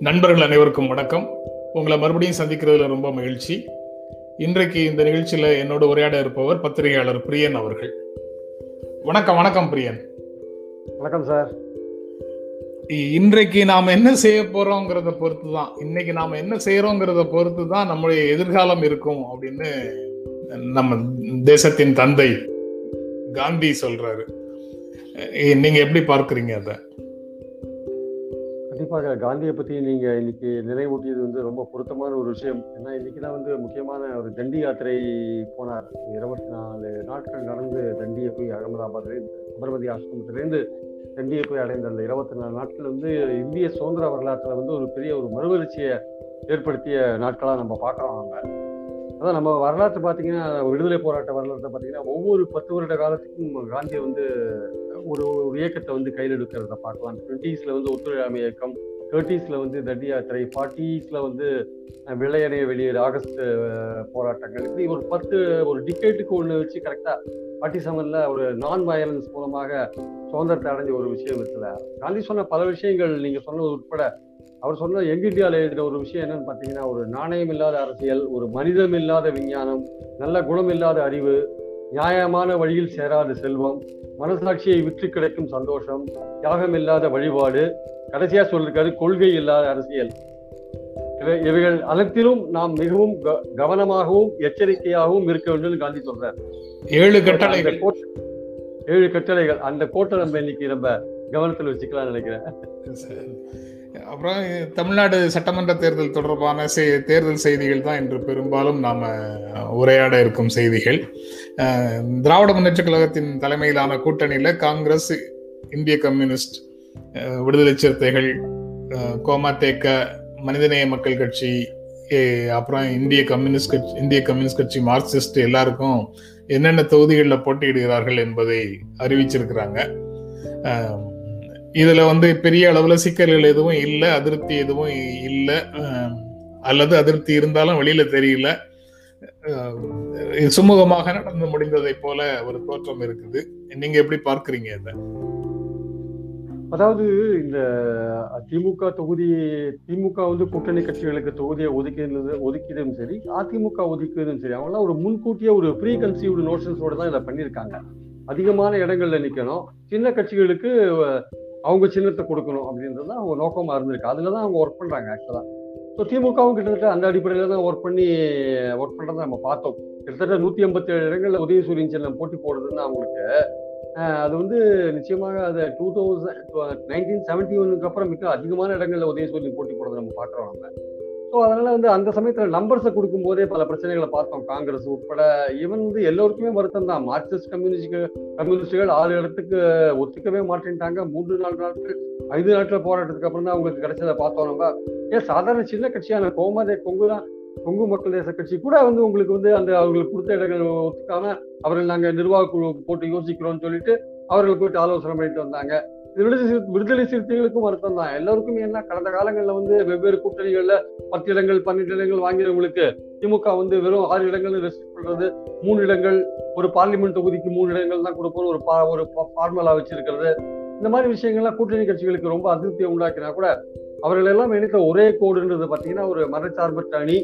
நண்பர்கள் அனைவருக்கும் வணக்கம். உங்களை மறுபடியும் சந்திக்கிறதுல ரொம்ப மகிழ்ச்சி. இன்றைக்கு இந்த நிகழ்ச்சியில என்னோட உரையாட இருப்பவர் பத்திரிகையாளர் பிரியன் அவர்கள். வணக்கம் வணக்கம் பிரியன். வணக்கம் சார். இன்றைக்கு நாம் என்ன செய்ய போறோங்கிறத பொறுத்து தான் இன்னைக்கு நாம் என்ன செய்யறோங்கிறத பொறுத்து தான் நம்முடைய எதிர்காலம் இருக்கும் அப்படின்னு நம்ம தேசத்தின் தந்தை காந்தி சொல்றாரு. நீங்க எப்படி பார்க்குறீங்க அதை? கண்டிப்பாக காந்தியை பத்தி நீங்க இன்னைக்கு நினைவூட்டியது வந்து ரொம்ப பொருத்தமான ஒரு விஷயம். ஏன்னா இன்னைக்கு தான் வந்து முக்கியமான ஒரு தண்டி யாத்திரை போனார். இருபத்தி நாலு நாட்கள் நடந்து தண்டியை போய் அகமதாபாத்லேருந்து சபர்மதி ஆசிரமத்திலேருந்து தண்டியை போய் அடைந்த அந்த இருபத்தி நாலு நாட்கள் வந்து இந்திய சுதந்திர வரலாற்றில் வந்து ஒரு பெரிய ஒரு மறுவளர்ச்சியை ஏற்படுத்திய நாட்களாக நம்ம பார்க்கலாம் நம்ம. அதான் நம்ம வரலாற்று பார்த்தீங்கன்னா விடுதலை போராட்ட வரலாற்றை பார்த்தீங்கன்னா ஒவ்வொரு பத்து வருட காலத்துக்கும் காந்தி வந்து ஒரு ஒரு இயக்கத்தை வந்து கையில் எடுக்கிறத பார்க்கலாம். டுவெண்ட்டீஸில் வந்து ஒத்துழையாமை இயக்கம் தேர்ட்டிஸ்ல வந்து தண்டி யாத்திரை ஃபார்ட்டிஸ்ல வந்து விளையணைய வெளியேறு ஆகஸ்ட் போராட்டங்கள். இப்படி ஒரு பத்து ஒரு டிக்கெட்டுக்கு ஒன்று வச்சு கரெக்டாக ஃபார்ட்டி ஒரு நான் வயலன்ஸ் மூலமாக சுதந்திரத்தை அடைஞ்ச ஒரு விஷயம் இருக்குல்ல? காந்தி சொன்ன பல விஷயங்கள் நீங்க சொன்னது உட்பட அவர் சொன்ன எங்க இந்தியாவில் எழுதின ஒரு விஷயம் என்னன்னு பார்த்தீங்கன்னா ஒரு நாணயம் இல்லாத அரசியல் ஒரு மனிதம் இல்லாத விஞ்ஞானம் நல்ல குணம் இல்லாத அறிவு நியாயமான வழியில் சேராத செல்வம் மனசாட்சியை விற்று கிடைக்கும் சந்தோஷம் தியாகம் இல்லாத வழிபாடு கடைசியா சொல்லிருக்காரு கொள்கை இல்லாத அரசியல். இவைகள் அனைத்திலும் நாம் மிகவும் கவனமாகவும் எச்சரிக்கையாகவும் இருக்க வேண்டும் காந்தி சொல்றார். ஏழு கட்டளைகள். ஏழு கட்டளைகள். அந்த கோட்டை நம்ம இன்னைக்கு நம்ம கவனத்தில் வச்சுக்கலாம் நினைக்கிறேன். அப்புறம் தமிழ்நாடு சட்டமன்ற தேர்தல் தொடர்பான தேர்தல் செய்திகள் தான் இன்று பெரும்பாலும் நாம உரையாட இருக்கும் செய்திகள். திராவிட முன்னேற்ற கழகத்தின் தலைமையிலான கூட்டணியில காங்கிரஸ் இந்திய கம்யூனிஸ்ட் விடுதலை சிறுத்தைகள் கோமாத்தேக்க மனிதநேய மக்கள் கட்சி அப்புறம் இந்திய கம்யூனிஸ்ட் கட்சி இந்திய கம்யூனிஸ்ட் கட்சி மார்க்சிஸ்ட் எல்லாருக்கும் என்னென்ன தொகுதிகளில் போட்டியிடுகிறார்கள் என்பதை அறிவிச்சிருக்கிறாங்க. இதுல வந்து பெரிய அளவுல சிக்கல்கள் எதுவும் இல்லை அதிருப்தி எதுவும் இல்லை அல்லது அதிருப்தி இருந்தாலும் வெளியில தெரியல. சுமூகமாக நடந்து முடிந்ததை போல ஒரு தோற்றம் இருக்குது. நீங்க எப்படி பார்க்குறீங்க இதை? அதாவது இந்த திமுக தொகுதி திமுக வந்து கூட்டணி கட்சிகளுக்கு தொகுதியை ஒதுக்கினது ஒதுக்கியதும் சரி அதிமுக ஒதுக்கியதும் சரி அவங்களாம் ஒரு முன்கூட்டியே ஒரு ப்ரீ கன்சீவ்டு நோஷன்ஸோட தான் இதை பண்ணியிருக்காங்க. அதிகமான இடங்கள்ல நிற்கணும் சின்ன கட்சிகளுக்கு அவங்க சின்னத்தை கொடுக்கணும் அப்படின்றது தான் அவங்க நோக்கமாக இருந்திருக்கு. அதில் தான் அவங்க ஒர்க் பண்ணுறாங்க ஆக்சுவலாக ஸோ திமுகவும் கிட்டத்தட்ட அந்த அடிப்படையில் தான் ஒர்க் பண்ணி ஒர்க் பண்ணுறதை நம்ம பார்த்தோம். கிட்டத்தட்ட நூற்றி ஐம்பத்தேழு இடங்களில் உதயசூரியன் சின்னம் போட்டி போடுறதுன்னு அவங்களுக்கு அது வந்து நிச்சயமாக அது டூ தௌசண்ட் நைன்டீன் செவன்டி ஒனுக்கு அப்புறம் மிக அதிகமான இடங்களில் உதயசூரியன் போட்டி போடுறது நம்ம பார்க்குறோம் நம்ம. ஸோ அதனால வந்து அந்த சமயத்தில் நம்பர்ஸை கொடுக்கும் போதே பல பிரச்சனைகளை பார்த்தோம். காங்கிரஸ் உட்பட ஈவன் வந்து எல்லோருக்குமே வருத்தம் தான். மார்க்சிஸ்ட் கம்யூனிஸ்ட் கம்யூனிஸ்டுகள் ஆறு இடத்துக்கு ஒத்துக்கவே மாட்டேன்ட்டாங்க. மூன்று நாலு நாட்கள் ஐந்து நாட்கள் போராட்டத்துக்கு அப்புறம் தான் அவங்களுக்கு கிடைச்சதை பார்த்தோம் நம்ம. ஏன் சாதாரண சின்ன கட்சியான கோமதே கொங்கு தான் கொங்கு மக்கள் தேச கட்சி கூட வந்து உங்களுக்கு வந்து அந்த அவங்களுக்கு கொடுத்த இடங்கள் ஒத்துக்காம அவர்கள் நாங்கள் நிர்வாக குழு போட்டு யோசிக்கிறோம்னு சொல்லிட்டு அவர்கள் போயிட்டு ஆலோசனை பண்ணிட்டு வந்தாங்க. விடுதலை விடுதலை சிறுத்தைகளுக்கும் வருத்தம் தான். எல்லாருக்குமே என்ன கடந்த காலங்களில் வந்து வெவ்வேறு கூட்டணிகள்ல பத்து இடங்கள் பன்னெண்டு இடங்கள் வாங்கினவங்களுக்கு திமுக வந்து வெறும் ஆறு இடங்கள் ரெஸ்ட்ரிக்ட் பண்றது மூணு இடங்கள் ஒரு பார்லிமெண்ட் தொகுதிக்கு மூணு இடங்கள் தான் கொடுப்போம் ஒரு பா ஒரு ஃபார்முலா வச்சிருக்கிறது. இந்த மாதிரி விஷயங்கள்லாம் கூட்டணி கட்சிகளுக்கு ரொம்ப அதிருப்தியை உண்டாக்கினா கூட அவர்கள் எல்லாம் இணைத்த ஒரே கோடுன்றது பார்த்தீங்கன்னா ஒரு மதச்சார்பற்ற அணி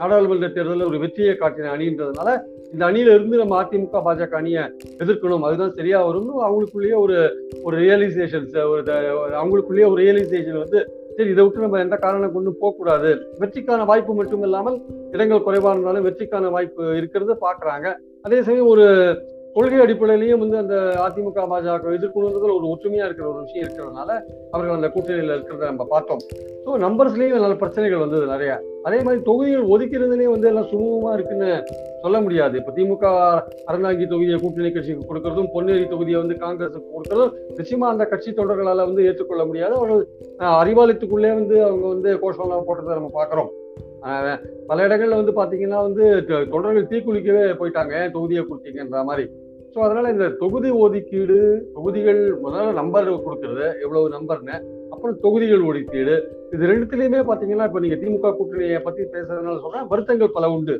நாடாளுமன்ற தேர்தலில் ஒரு வெற்றியை காட்டின அணின்றதுனால இந்த அணியில இருந்து நம்ம அதிமுக பாஜக அணியை எதிர்க்கணும். அதுதான் சரியா வரும்னு அவங்களுக்குள்ளேயே ஒரு ஒரு ரியலைசேஷன்ஸ் ஒரு அவங்களுக்குள்ளேயே ஒரு ரியலைசேஷன் வந்து சரி இதை விட்டு நம்ம எந்த காரணம் கொண்டு போகக்கூடாது. வெற்றிக்கான வாய்ப்பு மட்டும் இல்லாமல் இடங்கள் குறைவாக இருந்தாலும் வெற்றிக்கான வாய்ப்பு இருக்கிறத பாக்குறாங்க அதே சமயம் ஒரு கொள்கை அடிப்படையிலையும் வந்து அந்த அதிமுக பாஜக எதிர்க்கணுன்றதுல ஒரு ஒற்றுமையா இருக்கிற ஒரு விஷயம் இருக்கிறதுனால அவர்கள் அந்த கூட்டணியில் இருக்கிறத நம்ம பார்த்தோம். ஸோ நம்பர்ஸ்லயும் நல்ல பிரச்சனைகள் வந்தது நிறைய. அதே மாதிரி தொகுதிகள் ஒதுக்கிறதுலேயே வந்து எல்லாம் சுமூகமா இருக்குன்னு சொல்ல முடியாது. இப்போ திமுக அறந்தாங்கி தொகுதியை கூட்டணி கட்சிக்கு கொடுக்கறதும் பொன்னேரி தொகுதியை வந்து காங்கிரஸுக்கு கொடுக்கறதும் நிச்சயமா அந்த கட்சி தொண்டர்களால வந்து ஏற்றுக்கொள்ள முடியாது. அவர்கள் அறிவாலயத்துக்குள்ளே வந்து அவங்க வந்து கோஷம்லாம் போட்டதை நம்ம பார்க்குறோம். பல இடங்கள்ல வந்து பாத்தீங்கன்னா வந்து தொண்டர்கள் தீக்குளிக்கவே போயிட்டாங்க. தொகுதியை கொடுத்தீங்கன்ற மாதிரி. ஸோ அதனால இந்த தொகுதி ஒதுக்கீடு தொகுதிகள் முதல்ல நம்பர் கொடுக்கறது எவ்வளவு நம்பர்னு அப்புறம் தொகுதிகள் ஒதுக்கீடு. இது ரெண்டுத்துலயுமே பாத்தீங்கன்னா இப்ப நீங்க திமுக கூட்டணியை பத்தி பேசுறதுனால சொல்றேன். வருத்தங்கள் பல உண்டு.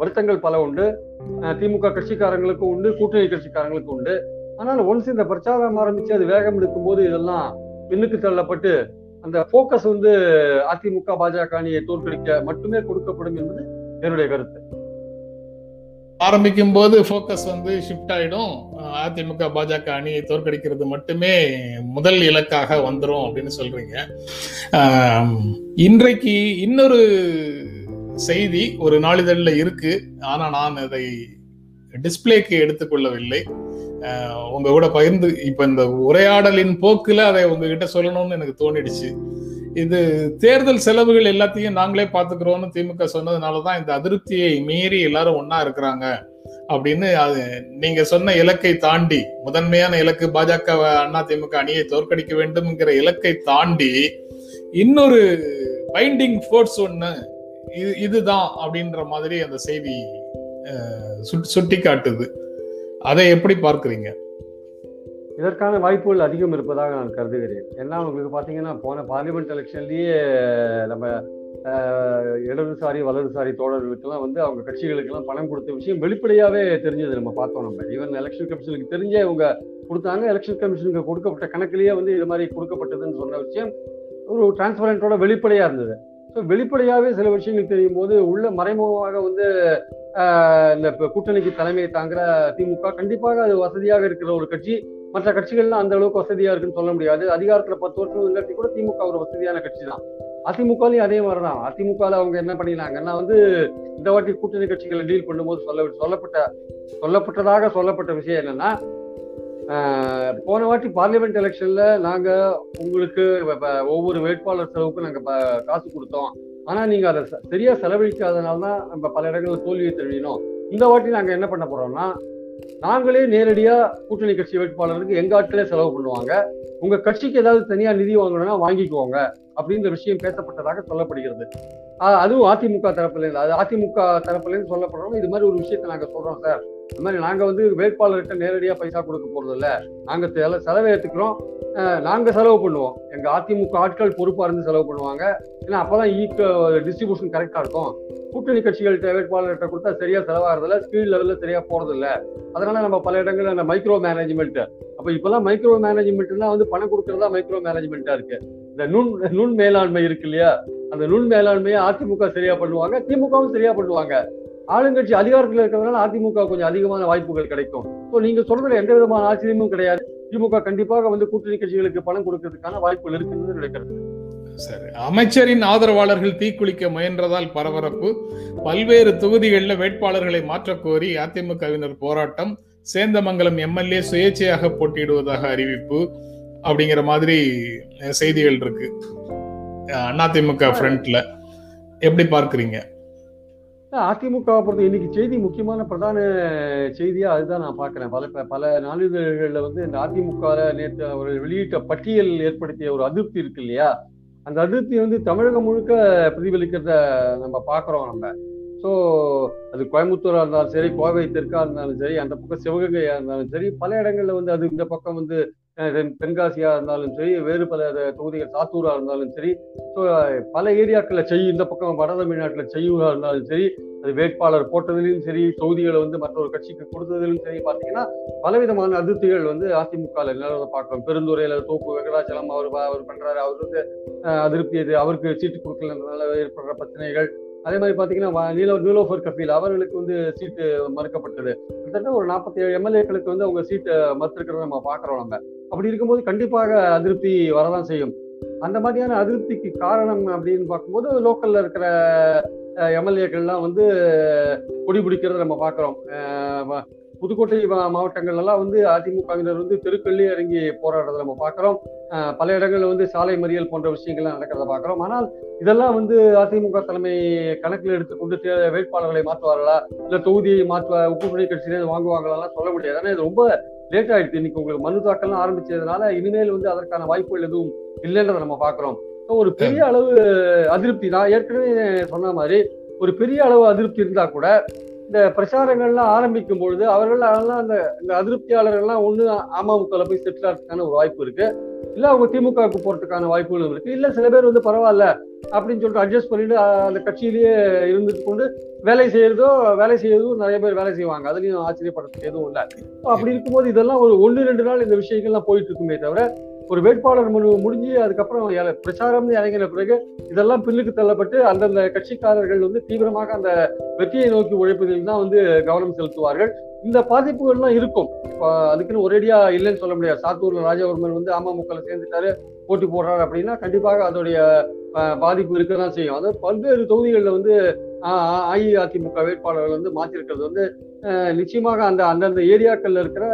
வருத்தங்கள் பல உண்டு. திமுக கட்சிக்காரங்களுக்கும் உண்டு கூட்டணி கட்சிக்காரங்களுக்கும் உண்டு. ஆனால் ஒன்ஸ் இந்த பிரச்சாரம் ஆரம்பிச்சு அது வேகம் எடுக்கும் போது இதெல்லாம் பின்னுக்கு தள்ளப்பட்டு அந்த போக்கஸ் வந்து அதிமுக பாஜக அணியை தோற்கடிக்க மட்டுமே கொடுக்கப்படும் என்பது என்னுடைய கருத்து. ஆரம்பிக்கும் போது ஃபோக்கஸ் வந்து ஷிஃப்ட் ஆயிடும். அதிமுக பாஜக அணியை தோற்கடிக்கிறது மட்டுமே முதல் இலக்காக வந்துடும் அப்படின்னு சொல்றீங்க. இன்றைக்கு இன்னொரு செய்தி ஒரு நாளிதழில் இருக்கு. ஆனா நான் அதை டிஸ்பிளேக்கு எடுத்துக்கொள்ளவில்லை. உங்க கூட பகிர்ந்து இப்ப இந்த உரையாடலின் போக்குல அதை உங்ககிட்ட சொல்லணும்னு எனக்கு தோணிடுச்சு. இது தேர்தல் செலவுகள் எல்லாத்தையும் நாங்களே பார்த்துக்கிறோம்னு திமுக சொன்னதுனால தான் இந்த அதிருப்தியை மீறி எல்லாரும் ஒன்னா இருக்கிறாங்க அப்படின்னு அது நீங்க சொன்ன இலக்கை தாண்டி முதன்மையான இலக்கு பாஜக அண்ணா திமுக அணியை தோற்கடிக்க வேண்டும்ங்கிற இலக்கை தாண்டி இன்னொரு பைண்டிங் ஃபோர்ஸ் ஒன்று இது இதுதான் அப்படின்ற மாதிரி அந்த செய்தி சுட்- சுட்டி காட்டுது அதை எப்படி பார்க்குறீங்க? இதற்கான வாய்ப்புகள் அதிகம் இருப்பதாக நான் கருதுகிறேன். ஏன்னா உங்களுக்கு பார்த்தீங்கன்னா போன பார்லிமெண்ட் எலெக்ஷன்லேயே நம்ம இடதுசாரி வலதுசாரி தோழர்களுக்கெல்லாம் வந்து அவங்க கட்சிகளுக்கெல்லாம் பணம் கொடுத்த விஷயம் வெளிப்படையாகவே தெரிஞ்சது. நம்ம பார்த்தோம் நம்ம. ஈவன் எலெக்ஷன் கமிஷனுக்கு தெரிஞ்சே இவங்க கொடுத்தாங்க. எலெக்ஷன் கமிஷனுக்கு கொடுக்கப்பட்ட கணக்கிலேயே வந்து இது மாதிரி கொடுக்கப்பட்டதுன்னு சொன்ன விஷயம் ஒரு டிரான்ஸ்பரண்டோட வெளிப்படையாக இருந்தது. ஸோ வெளிப்படையாகவே சில விஷயங்கள் தெரியும் போது உள்ள மறைமுகமாக வந்து இந்த கூட்டணிக்கு தலைமையை தாங்குற திமுக கண்டிப்பாக அது வசதியாக இருக்கிற ஒரு கட்சி மற்ற கட்சிகள்லாம் அந்த அளவுக்கு வசதியா இருக்குன்னு சொல்ல முடியாது. அதிகாரத்துல பத்து வருஷம் இல்லாட்டி கூட திமுக ஒரு வசதியான கட்சி தான் அதிமுகலையும் அதே மாதிரி தான் அதிமுகல அவங்க என்ன பண்ணினாங்கன்னா வந்து இந்த வாட்டி கூட்டணி கட்சிகளை டீல் பண்ணும்போது சொல்ல சொல்லப்பட்ட சொல்லப்பட்டதாக சொல்லப்பட்ட விஷயம் என்னன்னா போன வாட்டி பார்லிமெண்ட் எலெக்ஷன்ல நாங்க உங்களுக்கு ஒவ்வொரு வேட்பாளர் செலவுக்கும் நாங்க ப- காசு கொடுத்தோம். ஆனா நீங்க அதை ச- சரியா செலவழிக்காதனால தான் நம்ம பல இடங்களில் தோல்வியை தழுவினோம். இந்த வாட்டி நாங்க என்ன பண்ண போறோம்னா நாங்களே நேரடியா கூட்டணி கட்சி வேட்பாளருக்கு எங்க ஆட்களே செலவு பண்ணுவாங்க. உங்க கட்சிக்கு ஏதாவது தனியா நிதி வாங்கணும்னா வாங்கிக்குவாங்க அப்படின்ற விஷயம் பேசப்பட்டதாக சொல்லப்படுகிறது. அதுவும் அதிமுக தரப்புல இருந்து அது அதிமுக தரப்புல இருந்து சொல்லப்படுறோம். இது மாதிரி ஒரு விஷயத்த நாங்க சொல்றோம் சார். இந்த மாதிரி நாங்கள் வந்து வேட்பாளர்கிட்ட நேரடியாக பைசா கொடுக்க போகிறதில்ல நாங்கள் செல- செலவு ஏற்றுக்கிறோம் நாங்கள் செலவு பண்ணுவோம். எங்கள் அதிமுக ஆட்கள் பொறுப்பாக இருந்து செலவு பண்ணுவாங்க. ஏன்னா அப்போ தான் ஈக்க டிஸ்ட்ரிபியூஷன் கரெக்டாக இருக்கும். கூட்டணி கட்சிகள்கிட்ட வேட்பாளர்கிட்ட கொடுத்தா சரியா செலவாகிறதில்ல. கீழ் லெவல்ல சரியாக போகிறதில்ல இல்ல அதனால நம்ம பல இடங்களில் அந்த மைக்ரோ மேனேஜ்மெண்ட் அப்போ இப்போல்லாம் மைக்ரோ மேனேஜ்மெண்ட்னா வந்து பணம் கொடுக்குறதா மைக்ரோ மேனேஜ்மெண்ட்டாக இருக்குது இந்த நுண் நுண் மேலாண்மை இருக்கு இல்லையா? அந்த நுண் மேலாண்மையை அதிமுக சரியா பண்ணுவாங்க. திமுகவும் சரியா பண்ணுவாங்க. ஆளுங்கட்சி அதிகாரத்தில் இருக்கிறதுனால அதிமுக கொஞ்சம் அதிகமான வாய்ப்புகள் கிடைக்கும். ஸோ நீங்க சொல்றதுல எந்த விதமான ஆச்சரியமும் கிடையாது. திமுக கண்டிப்பாக வந்து கூட்டணி கட்சிகளுக்கு பணம் கொடுக்கறதுக்கான வாய்ப்புகள் இருக்குன்னு நினைக்கிறது சரி. அமைச்சரின் ஆதரவாளர்கள் தீக்குளிக்க முயன்றதால் பரபரப்பு. பல்வேறு தொகுதிகளில் வேட்பாளர்களை மாற்றக் கோரி அதிமுகவினர் போராட்டம். சேந்தமங்கலம் எம்எல்ஏ சுயேட்சையாக போட்டியிடுவதாக அறிவிப்பு. அப்படிங்கிற மாதிரி செய்திகள் இருக்கு. அஹ், அதிமுக ஃப்ரண்ட்ல எப்படி பார்க்குறீங்க? அதிமுக பொறுத்த இன்னைக்கு செய்தி முக்கியமான பிரதான செய்தியா அதுதான் நான் பார்க்குறேன். பல பல நாளிதழ்கள்ல வந்து இந்த அதிமுக நேற்று ஒரு வெளியிட்ட பட்டியல் ஏற்படுத்திய ஒரு அதிருப்தி இருக்கு இல்லையா? அந்த அதிருப்தி வந்து தமிழகம் முழுக்க பிரதிபலிக்கிறத நம்ம பார்க்குறோம் நம்ம. ஸோ அது கோயம்புத்தூரா இருந்தாலும் சரி கோவை தெற்கா இருந்தாலும் சரி அந்த பக்கம் சிவகங்கையா இருந்தாலும் சரி பல இடங்கள்ல வந்து அது இந்த பக்கம் வந்து தென்காசியா இருந்தாலும் சரி வேறு பல தொகுதிகள் சாத்தூரா இருந்தாலும் சரி ஸோ பல ஏரியாக்கள்ல செய்யும் இந்த பக்கம் வட தமிழ்நாட்டுல செய்யூரா இருந்தாலும் சரி அது வேட்பாளர் போட்டதிலும் சரி தொகுதிகளை வந்து மற்றொரு கட்சிக்கு கொடுத்ததிலும் சரி பார்த்தீங்கன்னா பலவிதமான அதிருப்திகள் வந்து அதிமுக நிலவரத்தை பார்க்கிறோம் பெருந்துறையில தோப்பு வெங்கடாச்சலம் அவர் அவர் பண்றாரு அவர் வந்து அதிருப்தி இது அவருக்கு சீட்டு கொடுக்கலன்றதுனால ஏற்படுற பிரச்சனைகள் அதே மாதிரி பார்த்தீங்கன்னா நீலோ நீலோஃபர் கபீல் அவர்களுக்கு வந்து சீட்டு மறுக்கப்பட்டது. கிட்டத்தட்ட ஒரு நாற்பத்தி ஏழு எம்எல்ஏக்களுக்கு வந்து அவங்க சீட்டை மறுத்திருக்கிறத நம்ம பார்க்குறோம் நம்ம. அப்படி இருக்கும்போது கண்டிப்பாக அதிருப்தி வரதான் செய்யும். அந்த மாதிரியான அதிருப்திக்கு காரணம் அப்படின்னு பார்க்கும்போது லோக்கல்ல இருக்கிற எம்எல்ஏக்கள்லாம் வந்து கொடி பிடிக்கிறத நம்ம பார்க்குறோம். புதுக்கோட்டை மாவட்டங்கள் எல்லாம் வந்து அதிமுகவினர் வந்து தெருக்கள்லேயே இறங்கி போராடுறத நம்ம பார்க்குறோம். பல இடங்களில் வந்து சாலை மறியல் போன்ற விஷயங்கள்லாம் நடக்கிறத பார்க்குறோம். ஆனால் இதெல்லாம் வந்து அதிமுக தலைமை கணக்கில் எடுத்துக்கொண்டு தே- வேட்பாளர்களை மாற்றுவார்களா? இல்லை தொகுதியை மாற்ற கூட்டணி கட்சியிலேருந்து வாங்குவாங்களாலாம் சொல்ல முடியாது. ஏன்னா இது ரொம்ப லேட் ஆயிடுச்சு. இன்னைக்கு உங்களுக்கு மனு தாக்கல்லாம் ஆரம்பிச்சதுனால இனிமேல் வந்து அதற்கான வாய்ப்புகள் எதுவும் இல்லைன்றதை நம்ம பார்க்குறோம். ஒரு பெரிய அளவு அதிருப்தி நான் ஏற்கனவே சொன்ன மாதிரி ஒரு பெரிய அளவு அதிருப்தி இருந்தா கூட இந்த பிரச்சாரங்கள்லாம் ஆரம்பிக்கும் பொழுது அவர்கள் அதெல்லாம் அந்த இந்த அதிருப்தியாளர்கள்லாம் ஒன்று அமமுகல போய் செட்டில் ஆகிறதுக்கான ஒரு வாய்ப்பு இருக்கு. இல்லை அவங்க திமுகவுக்கு போகிறதுக்கான வாய்ப்புகளும் இருக்கு. இல்லை சில பேர் வந்து பரவாயில்ல அப்படின்னு சொல்லிட்டு அட்ஜஸ்ட் பண்ணிட்டு அந்த கட்சியிலேயே இருந்துட்டு கொண்டு வேலை செய்யறதோ வேலை செய்யறதும் நிறைய பேர் வேலை செய்வாங்க. அதுலயும் ஆச்சரியப்படுறதுக்கு எதுவும் இல்லை. அப்படி இருக்கும்போது இதெல்லாம் ஒரு ஒன்று ரெண்டு நாள் இந்த விஷயங்கள்லாம் போயிட்டு இருக்குமே தவிர ஒரு வேட்பாளர் மனு முடிஞ்சு அதுக்கப்புறம் பிரச்சாரம்னு இறங்கின பிறகு இதெல்லாம் பின்னுக்கு தள்ளப்பட்டு அந்தந்த கட்சிக்காரர்கள் வந்து தீவிரமாக அந்த வெற்றியை நோக்கி உழைப்பதில் தான் வந்து கவனம் செலுத்துவார்கள். இந்த பாதிப்புகள்லாம் இருக்கும். இப்போ அதுக்குன்னு ஒரேடியா இல்லைன்னு சொல்ல முடியாது. சாத்தூர்ல ராஜவர்மன் வந்து அமமுகல சேர்ந்துட்டாரு போட்டி போடுறாரு அப்படின்னா கண்டிப்பாக அதோடைய பாதிப்பு இருக்க தான் செய்யும். அதாவது பல்வேறு தொகுதிகளில் வந்து அஇஅதிமுக வேட்பாளர்கள் வந்து மாற்றிருக்கிறது வந்து நிச்சயமாக அந்த அந்தந்த ஏரியாக்கள்ல இருக்கிற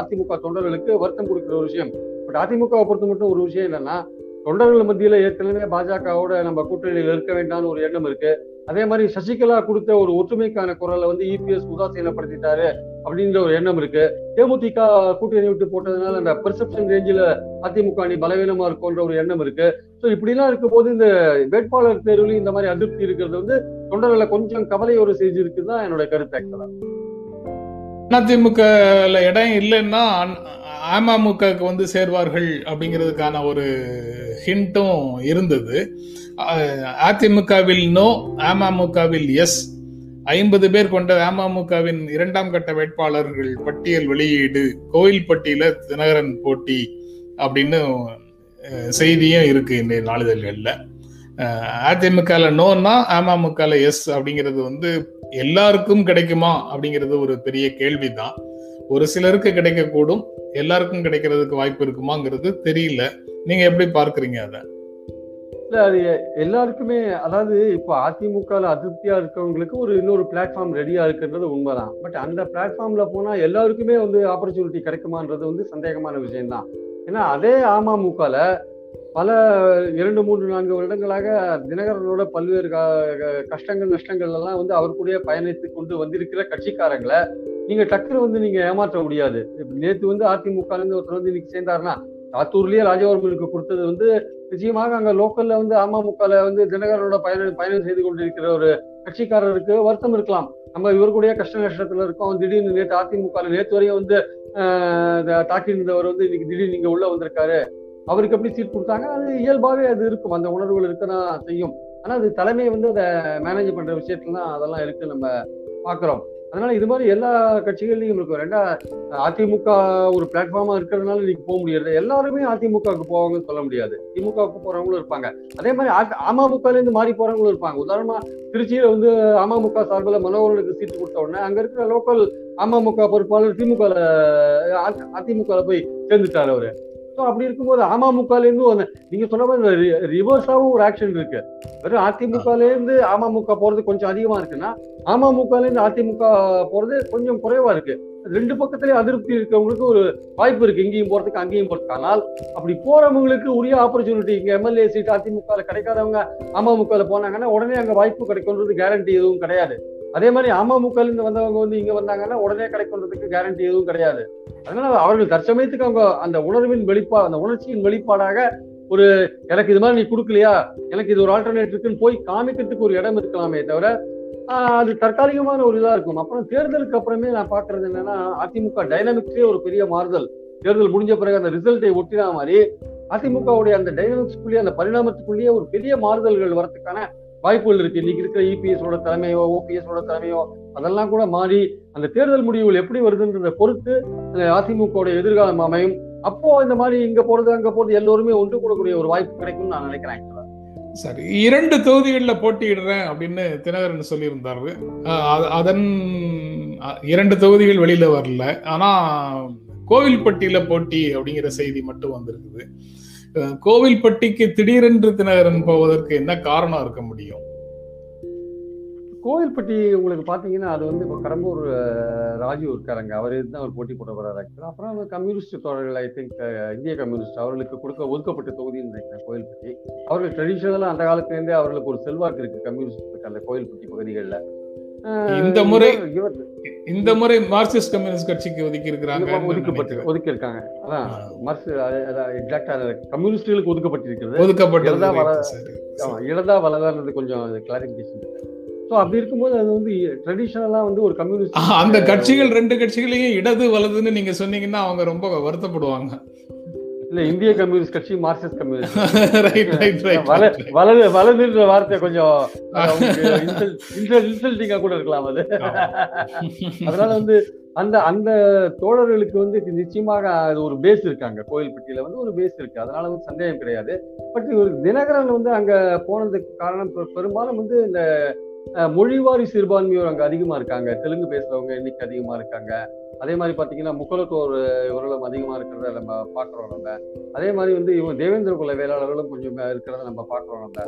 அதிமுக தொண்டர்களுக்கு வருத்தம் கொடுக்கிற ஒரு விஷயம். பட் அதிமுகவை பொறுத்த மட்டும் ஒரு விஷயம் என்னன்னா தொண்டர்கள் மத்தியில ஏற்கனவே பாஜகவோட நம்ம கூட்டணியில் இருக்க வேண்டாம்னு ஒரு எண்ணம் இருக்கு. அதே மாதிரி சசிகலா கொடுத்த ஒரு ஒற்றுமைக்கான குரலை வந்து இபிஎஸ் உதாசீனப்படுத்திட்டாரு அப்படின்ற ஒரு எண்ணம் இருக்கு. தேமுதிக கூட்டணி விட்டு போட்டதுனால அந்த பெர்செப்ஷன் ரேஞ்சில் அதிமுக அணி பலவீனமா இருக்கும்ன்ற ஒரு எண்ணம் இருக்கு. ஸோ இப்படிலாம் இருக்கும் போது இந்த வேட்பாளர் தேர்வுலையும் இந்த மாதிரி அதிருப்தி இருக்கிறது வந்து தொண்டர்களை கொஞ்சம் கவலையோடு செஞ்சிருக்குன்னு தான் என்னோட கருத்து ஆக்சுவலா அதிமுக இடம் இல்லைன்னா அமமுகவுக்கு வந்து சேர்வார்கள் அப்படிங்கிறதுக்கான ஒரு ஹிண்ட்டும் இருந்தது. அதிமுகவில் நோ அமமுகவில் எஸ். ஐம்பது பேர் கொண்ட அமமுகவின் இரண்டாம் கட்ட வேட்பாளர்கள் பட்டியல் வெளியீடு கோயில்பட்டியில தினகரன் போட்டி அப்படின்னு செய்தியும் இருக்கு இன்றைய நாளிதழ்களில். அதிமுகவில் அதிமுகல நோன்னா அமமுகல எஸ் அப்படிங்கிறது வந்து எல்லாருக்கும் கிடைக்குமா அப்படிங்கிறது ஒரு பெரிய கேள்விதான். ஒரு சிலருக்கு கிடைக்கக்கூடும். எல்லாருக்கும் கிடைக்கிறதுக்கு வாய்ப்பு இருக்குமாங்கிறது தெரியல. நீங்க எப்படி பார்க்குறீங்க அதை? இல்ல அது எல்லாருக்குமே அதாவது இப்போ அதிமுக அதிருப்தியா இருக்கவங்களுக்கு ஒரு இன்னொரு பிளாட்ஃபார்ம் ரெடியா இருக்குன்றது உண்மைதான். பட் அந்த பிளாட்ஃபார்ம்ல போனா எல்லாருக்குமே வந்து ஆப்பர்ச்சுனிட்டி கிடைக்குமான்றது வந்து சந்தேகமான விஷயம்தான். ஏன்னா அதே அமமுகல பல இரண்டு மூன்று நான்கு வருடங்களாக தினகரனோட பல்வேறு க- க- கஷ்டங்கள் நஷ்டங்கள் எல்லாம் வந்து அவர் கூட பயணித்து கொண்டு வந்திருக்கிற கட்சிக்காரங்களை நீங்க டக்குனு வந்து நீங்க ஏமாற்ற முடியாது. நேத்து வந்து அதிமுக இருந்து ஒருத்தர் வந்து இன்னைக்கு சேர்ந்தாருன்னா சாத்தூர்லயே ராஜவர்மனுக்கு கொடுத்தது வந்து நிச்சயமாக அங்க லோக்கல்ல வந்து அமமுகல வந்து தினகரனோட பயணம் பயணம் செய்து கொண்டிருக்கிற ஒரு கட்சிக்காரருக்கு வருத்தம் இருக்கலாம். நம்ம இவர் கஷ்ட நஷ்டத்துல இருக்கோம். திடீர்னு நேற்று அதிமுக நேற்று வரையும் வந்து தாக்கி இருந்தவர் வந்து இன்னைக்கு திடீர்னு நீங்க உள்ள வந்திருக்காரு. அவருக்கு எப்படி சீட் கொடுத்தாங்க? அது இயல்பாகவே அது இருக்கும். அந்த உணர்வுகள் இருக்கதான் செய்யும். ஆனா அது தலைமை வந்து அதை மேனேஜ் பண்ற விஷயத்துல தான் அதெல்லாம் இருக்கு நம்ம பாக்குறோம் அதனால இது மாதிரி எல்லா கட்சிகள்லையும் உங்களுக்கு ரெண்டா அதிமுக ஒரு பிளாட்ஃபார்மா இருக்கிறதுனால நீங்க போக முடியாது எல்லாருமே அதிமுகவுக்கு போவாங்கன்னு சொல்ல முடியாது. திமுகவுக்கு போறவங்களும் இருப்பாங்க. அதே மாதிரி அமமுகல இருந்து மாறி போறவங்களும் இருப்பாங்க. உதாரணமா திருச்சியில வந்து அமமுக சார்பில் மனோகரனுக்கு சீட்டு கொடுத்த உடனே அங்க இருக்கிற லோக்கல் அமமுக பொறுப்பாளர் திமுக அதிமுக போய் சேர்ந்துட்டாரு அவரு. அப்படி இருக்கும்போது அமமுகலேருந்து நீங்க சொன்ன மாதிரி ரிவர்ஸாவும் ஒரு ஆக்ஷன் இருக்கு. வெறும் அதிமுகலேருந்து அமமுக போறது கொஞ்சம் அதிகமா இருக்குன்னா அமமுகலேருந்து அதிமுக போறது கொஞ்சம் குறைவா இருக்கு. ரெண்டு பக்கத்துலயும் அதிருப்தி இருக்கவங்களுக்கு ஒரு வாய்ப்பு இருக்கு. இங்கேயும் போறதுக்கு அங்கேயும் போறதுக்கு. ஆனால் அப்படி போறவங்களுக்கு உரிய ஆப்பர்ச்சுனிட்டி இங்க எம்எல்ஏ சீட் அதிமுக கிடைக்காதவங்க அமமுக போனாங்கன்னா உடனே அங்க வாய்ப்பு கிடைக்கும்ன்றது கேரண்டி எதுவும் கிடையாது. அதே மாதிரி அமமுக இருந்து வந்தவங்க வந்து இங்க வந்தாங்கன்னா உடனே கிடைக்கும்ன்றதுக்கு கேரண்டி எதுவும் கிடையாது. அதனால அவர்கள் தற்சமயத்துக்கு அவங்க அந்த உணர்வின் வெளிப்பா அந்த உணர்ச்சியின் வெளிப்பாடாக ஒரு எனக்கு இது மாதிரி நீ கொடுக்கலையா? எனக்கு இது ஒரு ஆல்டர்னேட் இருக்குன்னு போய் காமிக்கிறதுக்கு ஒரு இடம் இருக்கலாமே தவிர அது தற்காலிகமான ஒரு இதா இருக்கும். அப்புறம் தேர்தலுக்கு அப்புறமே நான் பாக்குறது என்னன்னா அதிமுக டைனமிக்ஸே ஒரு பெரிய மாறுதல். தேர்தல் முடிஞ்ச பிறகு அந்த ரிசல்ட்டை ஒட்டினா மாதிரி அதிமுகவுடைய அந்த டைனமிக்ஸ்குள்ளேயே அந்த பரிணாமத்துக்குள்ளேயே ஒரு பெரிய மாறுதல்கள் வரத்துக்கான வாய்ப்புகள் இருக்கு. இன்னைக்கு இருக்கிற இபிஎஸோட தலைமையோ ஓபிஎஸோட தலைமையோ அதெல்லாம் கூட மாறி அந்த தேர்தல் முடிவுகள் எப்படி வருதுன்றதை பொறுத்து அதிமுக எதிர்காலம் அமையும். அப்போ இந்த மாதிரி இங்க போறது அங்க போறது எல்லோருமே ஒன்று கூடக்கூடிய ஒரு வாய்ப்பு கிடைக்கும்னு நான் நினைக்கிறேன். சரி இரண்டு தொகுதிகளில் போட்டியிடுறேன் அப்படின்னு தினகரன் சொல்லியிருந்தாரு. அதன் இரண்டு தொகுதிகள் வெளியில வரல. ஆனா கோவில்பட்டியில போட்டி அப்படிங்கிற செய்தி மட்டும் வந்திருக்குது. கோவில்பட்டிக்கு திடீரென்று தினகரன் போவதற்கு என்ன காரணம் இருக்க முடியும்? கோவில்பட்டி உங்களுக்கு பார்த்தீங்கன்னா அது வந்து இப்போ கடம்பூர் ராஜு இருக்காருங்க. அவர் தான் அவர் போட்டி போட போறாரு ஆக்சுவலாக அப்புறம் கம்யூனிஸ்ட் தோழர்கள் ஐ திங்க் இந்திய கம்யூனிஸ்ட் அவர்களுக்கு கொடுக்க ஒதுக்கப்பட்ட தொகுதின்னு நினைக்கிறேன் கோவில்பட்டி. அவர்கள் ட்ரெடிஷனலாக அந்த காலத்துலேருந்தே அவர்களுக்கு ஒரு செல்வாக்கு இருக்குது கம்யூனிஸ்ட் அந்த கோவில்பட்டி பகுதிகளில். இந்த முறை இந்த முறை மார்க்சிஸ்ட் கம்யூனிஸ்ட் கட்சிக்கு ஒதுக்கி ஒதுக்கப்பட்டு ஒதுக்கி இருக்காங்க அதான் எக்ஸாக்டா கம்யூனிஸ்டுகளுக்கு ஒதுக்கப்பட்டிருக்கிறது. சரி. இடதா வலதான்றது கொஞ்சம் கிளாரிபிகேஷன் ஸோ அப்படி இருக்கும்போது அது வந்து ட்ரெடிஷனலா வந்து ஒரு கம்யூனிஸ்ட் அந்த கட்சிகள் ரெண்டு கட்சிகளையும் இடது வலதுன்னு நீங்க சொன்னீங்கன்னா அவங்க ரொம்ப வருத்தப்படுவாங்க. இல்ல இந்திய கம்யூனிஸ்ட் கட்சி மார்க்சிஸ்ட் கம்யூனிஸ்ட். வலது வலதுன்ற வார்த்தை கொஞ்சம் இன்சல்டிங்கா கூட இருக்கலாம் அது. அதனால வந்து அந்த அந்த தோழர்களுக்கு வந்து நிச்சயமாக அது ஒரு பேஸ் இருக்காங்க. கோயில்பட்டியில வந்து ஒரு பேஸ் இருக்கு. அதனால வந்து சந்தேகம் கிடையாது. பட் ஒரு தினகரன் வந்து அங்க போனதுக்கு காரணம் பெரும்பாலும் வந்து இந்த மொழிவாரி சிறுபான்மையோர் அங்க அதிகமா இருக்காங்க. தெலுங்கு பேசுறவங்க எண்ணிக்கை அதிகமா இருக்காங்க. அதே மாதிரி பார்த்தீங்கன்னா முக்கலத்தோர் இவர்களும் அதிகமாக இருக்கிறத நம்ம பார்க்குறோம் நம்ம. அதே மாதிரி வந்து இவங்க தேவேந்திர குல வேளாளர்களும் கொஞ்சம் இருக்கிறத நம்ம பார்க்குறோம் நம்ம.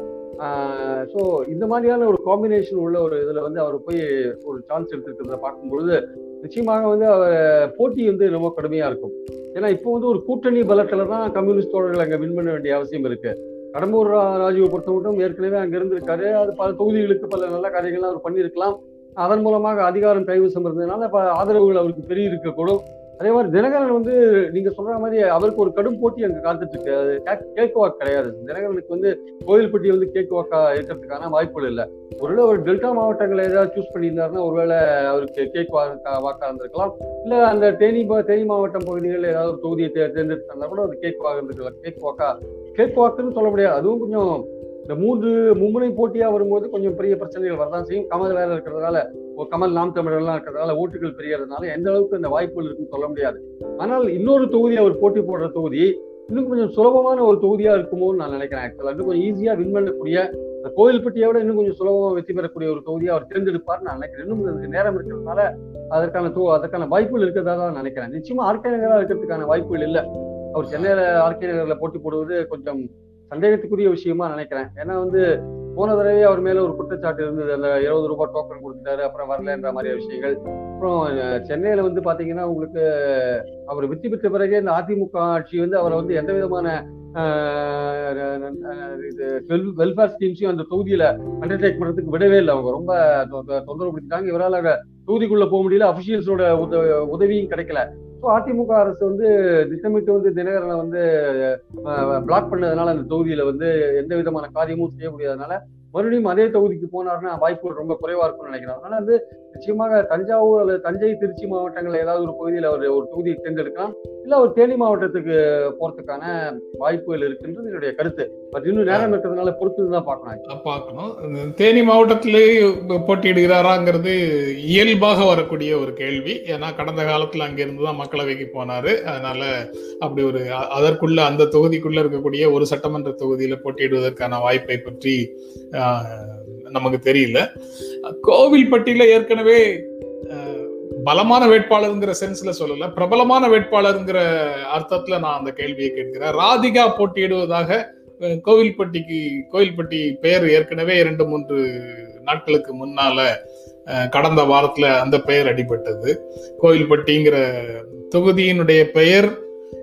ஸோ இந்த மாதிரியான ஒரு காம்பினேஷன் உள்ள ஒரு இதில் வந்து அவர் போய் ஒரு சான்ஸ் எடுத்துருக்கிறத பார்க்கும்பொழுது நிச்சயமாக வந்து அவர் போட்டி வந்து ரொம்ப கடுமையாக இருக்கும். ஏன்னா இப்போ வந்து ஒரு கூட்டணி பலத்தில் தான் கம்யூனிஸ்ட் தோழர்கள் அங்கே வின் பண்ண வேண்டிய அவசியம் இருக்குது கடம்பூர் ரா- ராஜுவை பொறுத்த மட்டும் ஏற்கனவே அங்கே இருந்திருக்காரு. அது பல தொகுதிகளுக்கு பல நல்ல காரியங்கள்லாம் அவர் பண்ணியிருக்கலாம். அதன் மூலமாக அதிகாரம் கைவசம் இருந்ததுனால ப ஆதரவுகள் அவருக்கு பெரிய இருக்கக்கூடும். அதே மாதிரி தினகரன் வந்து நீங்க சொல்ற மாதிரி அவருக்கு ஒரு கடும் போட்டி அங்க காத்துட்டு இருக்கு. அது கேக் வாக் கிடையாது. தினகரனுக்கு வந்து கோயில்பட்டி வந்து கேக் வாக்கா இருக்கிறதுக்கான வாய்ப்புகள் இல்லை. ஒருவேளை ஒரு டெல்டா மாவட்டங்களை ஏதாவது சூஸ் பண்ணியிருந்தாருன்னா ஒருவேளை அவருக்கு கேக் வாக்கா வாக்கா இருந்திருக்கலாம். இல்ல அந்த தேனி ப- தேனி மாவட்டம் பகுதிகளில் ஏதாவது ஒரு தொகுதியை தே- தேர்ந்தெடுத்திருந்தா கூட அது கேக் வாக்கு இருந்திருக்கலாம். கேக் வாக்கா கேக் வாக்குன்னு சொல்ல முடியாது. அதுவும் கொஞ்சம் இந்த மூன்று மும்முனை போட்டியா வரும்போது கொஞ்சம் பெரிய பிரச்சனைகள் வரதான் செய்யும். கமல் வேற இருக்கிறதுனால கமல் நாம் தமிழர்லாம் இருக்கிறதுனால ஓட்டுகள் பெரியதுனால எந்த அளவுக்கு இந்த வாய்ப்புகள் இருக்குன்னு சொல்ல முடியாது. ஆனால் இன்னொரு தொகுதி அவர் போட்டி போடுற தொகுதி இன்னும் கொஞ்சம் சுலபமான ஒரு தொகுதியா இருக்குமோன்னு நான் நினைக்கிறேன். ஆக்சுவலா இன்னும் கொஞ்சம் ஈஸியா வின் பண்ணக்கூடிய கோயில்பட்டியை விட இன்னும் கொஞ்சம் சுலபமாக வெற்றி பெறக்கூடிய ஒரு தொகுதியை அவர் தேர்ந்தெடுப்பார்னு நான் நினைக்கிறேன். இன்னும் நேரம் இருக்கிறதுனால அதற்கான தோ அதற்கான வாய்ப்புகள் இருக்கிறதா தான் நினைக்கிறேன். நிச்சயமா ஆர்கே நகராக இருக்கிறதுக்கான வாய்ப்புகள் இல்லை. அவர் சென்னையில ஆர்கே நகரில் போட்டி போடுவது கொஞ்சம் சந்தேகத்துக்குரிய விஷயமா நினைக்கிறேன். ஏன்னா வந்து போன தடவை அவர் மேல ஒரு குற்றச்சாட்டு இருந்தது. அந்த இருபது ரூபாய் டோக்கன் கொடுத்துட்டாரு அப்புறம் வரலன்ற மாதிரி விஷயங்கள். அப்புறம் சென்னையில வந்து பாத்தீங்கன்னா உங்களுக்கு அவர் வெற்றி பெற்ற பிறகு இந்த அதிமுக ஆட்சி வந்து அவரை வந்து எந்த விதமான ஆஹ், இது வெல்ஃபேர் ஸ்கீம்ஸையும் அந்த தொகுதியில அண்டர்டேக் பண்றதுக்கு விடவே இல்லை. அவங்க ரொம்ப தொந்தரவு பிடிச்சிட்டாங்க இவரால் தொகுதிக்குள்ள போக முடியல. அபிஷியல்ஸோட உதவியும் கிடைக்கல. அதிமுக அரசு வந்து திட்டமிட்டு வந்து தினகரனை வந்து பிளாக் பண்ணதுனால அந்த தொகுதியில வந்து எந்த விதமான காரியமும் செய்ய முடியாதனால மறுபடியும் அதே தொகுதிக்கு போனாருன்னா வாய்ப்புகள் ரொம்ப குறைவா இருக்கும்னு நினைக்கிறேன். அதனால வந்து நிச்சயமாக தஞ்சாவூர் அல்லது தஞ்சை திருச்சி மாவட்டங்கள்ல ஏதாவது ஒரு பகுதியில் அவர் ஒரு தொகுதியை தேர்ந்தெடுக்கலாம். இல்ல அவர் தேனி மாவட்டத்துக்கு போறதுக்கான வாய்ப்புகள் இருக்குன்றது என்னுடைய கருத்து. பட் இன்னும் நேரம் இருக்கிறதுனால பொறுத்து தான் பார்க்கணும் பார்க்கணும். தேனி மாவட்டத்திலே போட்டியிடுகிறாராங்கிறது இயல்பாக வரக்கூடிய ஒரு கேள்வி. ஏன்னா கடந்த காலத்துல அங்கிருந்து தான் மக்களவைக்கு போனாரு. அதனால அப்படி ஒரு அதற்குள்ள அந்த தொகுதிக்குள்ள இருக்கக்கூடிய ஒரு சட்டமன்ற தொகுதியில போட்டியிடுவதற்கான வாய்ப்பை பற்றி நமக்கு தெரியல. கோவில்பட்டியில ஏற்கனவே பலமான வேட்பாளருங்கிற சென்ஸ்ல சொல்லல. பிரபலமான வேட்பாளருங்கிற அர்த்தத்துல நான் அந்த கேள்வியை கேட்கிறேன். ராதிகா போட்டியிடுவதாக கோவில்பட்டிக்கு கோவில்பட்டி பெயர் ஏற்கனவே இரண்டு மூன்று நாட்களுக்கு முன்னால கடந்த வாரத்துல அந்த பெயர் அடிபட்டது. கோவில்பட்டிங்கிற தொகுதியினுடைய பெயர்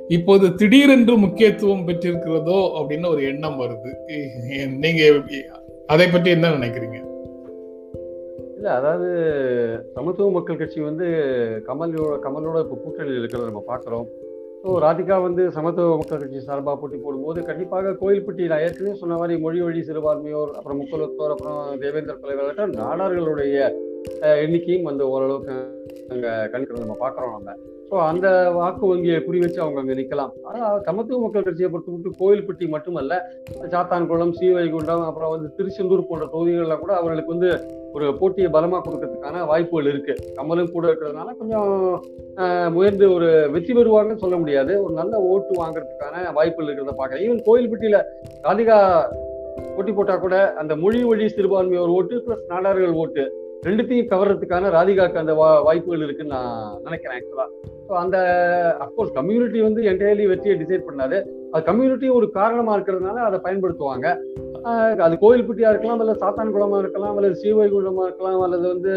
இப்போது திடீரென்று முக்கியத்துவம் பெற்றிருக்கிறதோ அப்படின்னு ஒரு எண்ணம் வருது. நீங்க அதை பற்றி என்ன நினைக்கிறீங்க? இல்லை அதாவது சமத்துவ மக்கள் கட்சி வந்து கமலோட கமலோட இப்போ கூட்டணியில் இருக்கிறத நம்ம பார்க்குறோம் ஸோ ராதிகா வந்து சமத்துவ மக்கள் கட்சி சார்பாக போட்டி போடும்போது கண்டிப்பாக கோயில்பட்டி நான் ஏற்கனவே சொன்ன மாதிரி மொழி வழி சிறுபான்மையோர் அப்புறம் முக்கலத்தோர் அப்புறம் தேவேந்திர தலைவர்கள் நாடார்களுடைய எண்ணிக்கையும் வந்து ஓரளவுக்கு அங்கே கணக்கு நம்ம பார்க்குறோம் நம்ம. ஸோ அந்த வாக்கு வங்கியை குறி வச்சு அவங்க அங்கே நிற்கலாம். ஆனால் சமத்துவ மக்கள் கட்சியை பொறுத்த கோயில்பட்டி மட்டுமல்ல சாத்தான்குளம் ஸ்ரீவைகுண்டம் அப்புறம் வந்து திருச்செந்தூர் போன்ற தொகுதிகளில் கூட அவர்களுக்கு வந்து ஒரு போட்டியை பலமாக கொடுக்கறதுக்கான வாய்ப்புகள் இருக்கு. கமலும் கூட இருக்கிறதுனால கொஞ்சம் முயன்று ஒரு வெற்றி பெறுவாங்கன்னு சொல்ல முடியாது. ஒரு நல்ல ஓட்டு வாங்குறதுக்கான வாய்ப்புகள் இருக்கிறத பார்க்குறேன். ஈவன் கோயில்பட்டியில் ராதிகா போட்டி போட்டா கூட அந்த மொழி வழி சிறுபான்மையோர் ஓட்டு பிளஸ் நாடார்கள் ஓட்டு ரெண்டுத்தையும் கவர்றதுக்கான ராதிகாக்கு அந்த வா- வாய்ப்புகள் இருக்குன்னு நான் நினைக்கிறேன் ஆக்சுவலா ஸோ அந்த அப்கோர்ஸ் கம்யூனிட்டி வந்து என்டையர்லி வெற்றியை டிசைட் பண்ணாது. அது கம்யூனிட்டி ஒரு காரணமா இருக்கிறதுனால அதை பயன்படுத்துவாங்க. அது கோயில்பட்டியா இருக்கலாம் அல்லது சாத்தான்குளமா இருக்கலாம் அல்லது ஸ்ரீவைகுண்டமா இருக்கலாம் அல்லது வந்து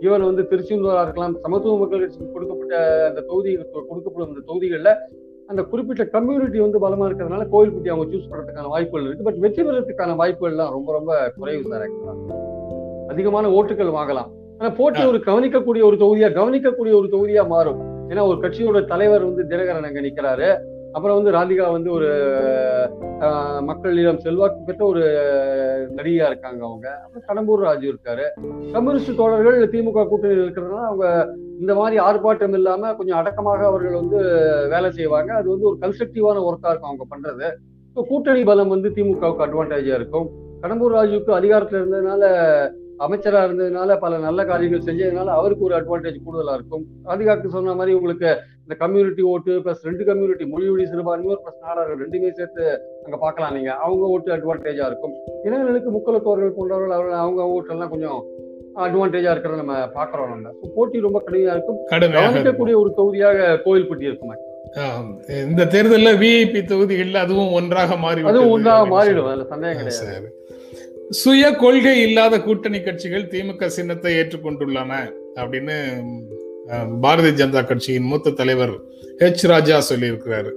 இவர் வந்து திருச்செந்தூரா இருக்கலாம். சமத்துவ மக்கள் கட்சிக்கு கொடுக்கப்பட்ட அந்த தொகுதி கொடுக்கப்படும் அந்த தொகுதிகளில் அந்த குறிப்பிட்ட கம்யூனிட்டி வந்து பலமா இருக்கிறதுனால கோயில்பட்டி அவங்க சூஸ் பண்றதுக்கான வாய்ப்புகள் இருக்கு. பட் வெற்றி பெறதுக்கான வாய்ப்புகள்லாம் ரொம்ப ரொம்ப குறைவு சார் ஆக்சுவலா அதிகமான ஓட்டுகள் வாங்கலாம். ஆனா போட்டி ஒரு கவனிக்கக்கூடிய ஒரு தொகுதியா கவனிக்கக்கூடிய ஒரு தொகுதியா மாறும். ஏன்னா ஒரு கட்சியோட தலைவர் வந்து தினகரன் அங்க நிக்கிறாரு. அப்புறம் வந்து ராதிகா வந்து ஒரு மக்களிடம் செல்வாக்கு பெற்ற ஒரு நடிகையா இருக்காங்க அவங்க. அப்புறம் கடம்பூர் ராஜு இருக்காரு. கம்யூனிஸ்ட் தோழர்கள் திமுக கூட்டணியில் இருக்கிறதுனால அவங்க இந்த மாதிரி ஆர்ப்பாட்டம் இல்லாம கொஞ்சம் அடக்கமாக அவர்கள் வந்து வேலை செய்வாங்க. அது வந்து ஒரு கன்ஸ்ட்ரக்டிவான ஒர்க்கா இருக்கும் அவங்க பண்றது. ஸோ கூட்டணி பலம் வந்து திமுகவுக்கு அட்வான்டேஜா இருக்கும். கடம்பூர் ராஜுக்கு அதிகாரத்துல இருந்ததுனால அமைச்சரா இருந்ததுனால பல நல்ல காரியங்கள் செஞ்சதுனால அவருக்கு ஒரு அட்வான்டேஜ் கூடுதலா இருக்கும். ராதிகாக்கு சொன்ன மாதிரி உங்களுக்கு இந்த கம்யூனிட்டி ஓட்டு பிளஸ் ரெண்டு கம்யூனிட்டி மொழிவழி சிறுபான்மையோர் பிளஸ் நாடார்கள் ரெண்டுமே சேர்த்து அங்க பார்க்கலாம் நீங்க. அவங்க ஓட்டு அட்வான்டேஜா இருக்கும். இளைஞர்களுக்கு முக்கலத்தோர்கள் போன்றவர்கள் அவர்கள் அவங்க ஓட்டெல்லாம் கொஞ்சம் அட்வான்டேஜா இருக்கிறத நம்ம பாக்குறோம் நம்ம. போட்டி ரொம்ப கடுமையா இருக்கும். கடுமையாக இருக்கும். கவனிக்கக்கூடிய ஒரு தொகுதியாக கோயில்பட்டி இருக்கும். இந்த தேர்தல்ல விஐபி தொகுதிகள்ல அதுவும் ஒன்றாக மாறி அதுவும் ஒன்றாக மாறிடும். அதுல சந்தேகம் கிடையாது. சுய கொள்கை இல்லாத கூட்டணி கட்சிகள் திமுக சின்னத்தை ஏற்றுக்கொண்டுள்ளன அப்படின்னு பாரதிய ஜனதா கட்சியின் மூத்த தலைவர் ஹெச் ராஜா சொல்லியிருக்கிறாரு.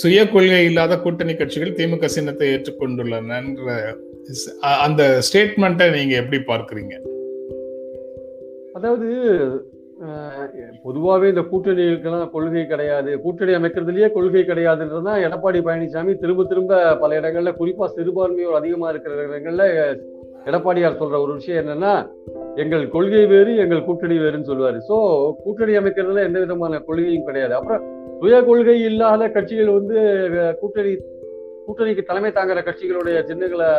சுய கொள்கை இல்லாத கூட்டணி கட்சிகள் திமுக சின்னத்தை ஏற்றுக்கொண்டுள்ளனன்ற அந்த ஸ்டேட்மெண்ட்டை நீங்க எப்படி பார்க்குறீங்க? அதாவது பொதுவாகவே இந்த கூட்டணிகளுக்கெல்லாம் கொள்கை கிடையாது. கூட்டணி அமைக்கிறதுலயே கொள்கை கிடையாதுன்றதுதான் எடப்பாடி பழனிசாமி திரும்ப திரும்ப பல இடங்கள்ல குறிப்பா சிறுபான்மையோர் அதிகமா இருக்கிற இடங்கள்ல எடப்பாடியார் சொல்ற ஒரு விஷயம் என்னன்னா எங்கள் கொள்கை வேறு எங்கள் கூட்டணி வேறுன்னு சொல்லுவாரு. சோ கூட்டணி அமைக்கிறதுல எந்த விதமான கொள்கையும் கிடையாது. அப்புறம் சுய கொள்கை இல்லாத கட்சிகள் வந்து கூட்டணி கூட்டணிக்கு தலைமை தாங்குற கட்சிகளுடைய சின்னங்களை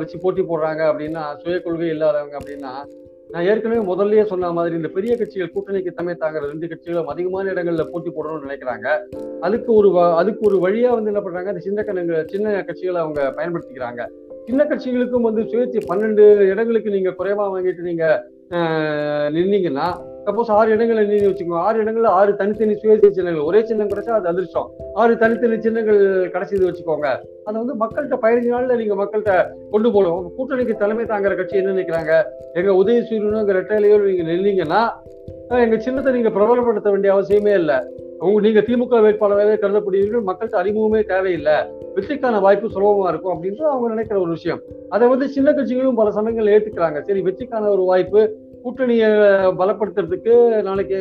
வச்சு போட்டி போடுறாங்க அப்படின்னா சுய கொள்கை இல்லாதவங்க அப்படின்னா நான் ஏற்கனவே முதல்லயே சொன்ன மாதிரி இந்த பெரிய கட்சிகள் கூட்டணிக்கு தமிழ் தாங்குற ரெண்டு கட்சிகளும் அதிகமான இடங்கள்ல போட்டி போடணும்னு நினைக்கிறாங்க. அதுக்கு ஒரு அதுக்கு ஒரு வழியா வந்து என்ன பண்றாங்க? அந்த சின்ன கணங்க சின்ன கட்சிகளை அவங்க பயன்படுத்திக்கிறாங்க. சின்ன கட்சிகளுக்கும் வந்து சுயேட்சை பன்னெண்டு இடங்களுக்கு நீங்க குறைவா வாங்கிட்டு நீங்க ஆஹ், நின்னீங்கன்னா சப்போஸ் ஆறு இடங்களை நீங்க வச்சுக்கோங்க. ஆறு இடங்கள்ல ஆறு தனித்தனி சுயேட்சை சின்னங்கள். ஒரே சின்னம் கிடைச்சா அது அதிர்ஷ்டம். ஆறு தனித்தனி சின்னங்கள் கிடைச்சது வச்சுக்கோங்க. அதை வந்து மக்கள்கிட்ட பதினஞ்சு நாள்ல நீங்க மக்கள்கிட்ட கொண்டு போகணும். கூட்டணிக்கு தலைமை தாங்குற கட்சி என்ன நினைக்கிறாங்க? எங்க உதயசூரியனுங்கிற ரெட்டையிலையோ நீங்க நின்னீங்கன்னா எங்க சின்னத்தை நீங்க பிரபலப்படுத்த வேண்டிய அவசியமே இல்லை. உங்க நீங்க திமுக வேட்பாளராகவே கருதப்படுவீர்கள். மக்கள்கிட்ட அறிமுகமே தேவையில்லை. வெற்றிக்கான வாய்ப்பு சுலபமா இருக்கும் அப்படின்றது அவங்க நினைக்கிற ஒரு விஷயம். அதை வந்து சின்ன கட்சிகளும் பல சமயங்கள் ஏத்துக்கிறாங்க. சரி வெற்றிக்கான ஒரு வாய்ப்பு கூட்டணியை பலப்படுத்துறதுக்கு நாளைக்கு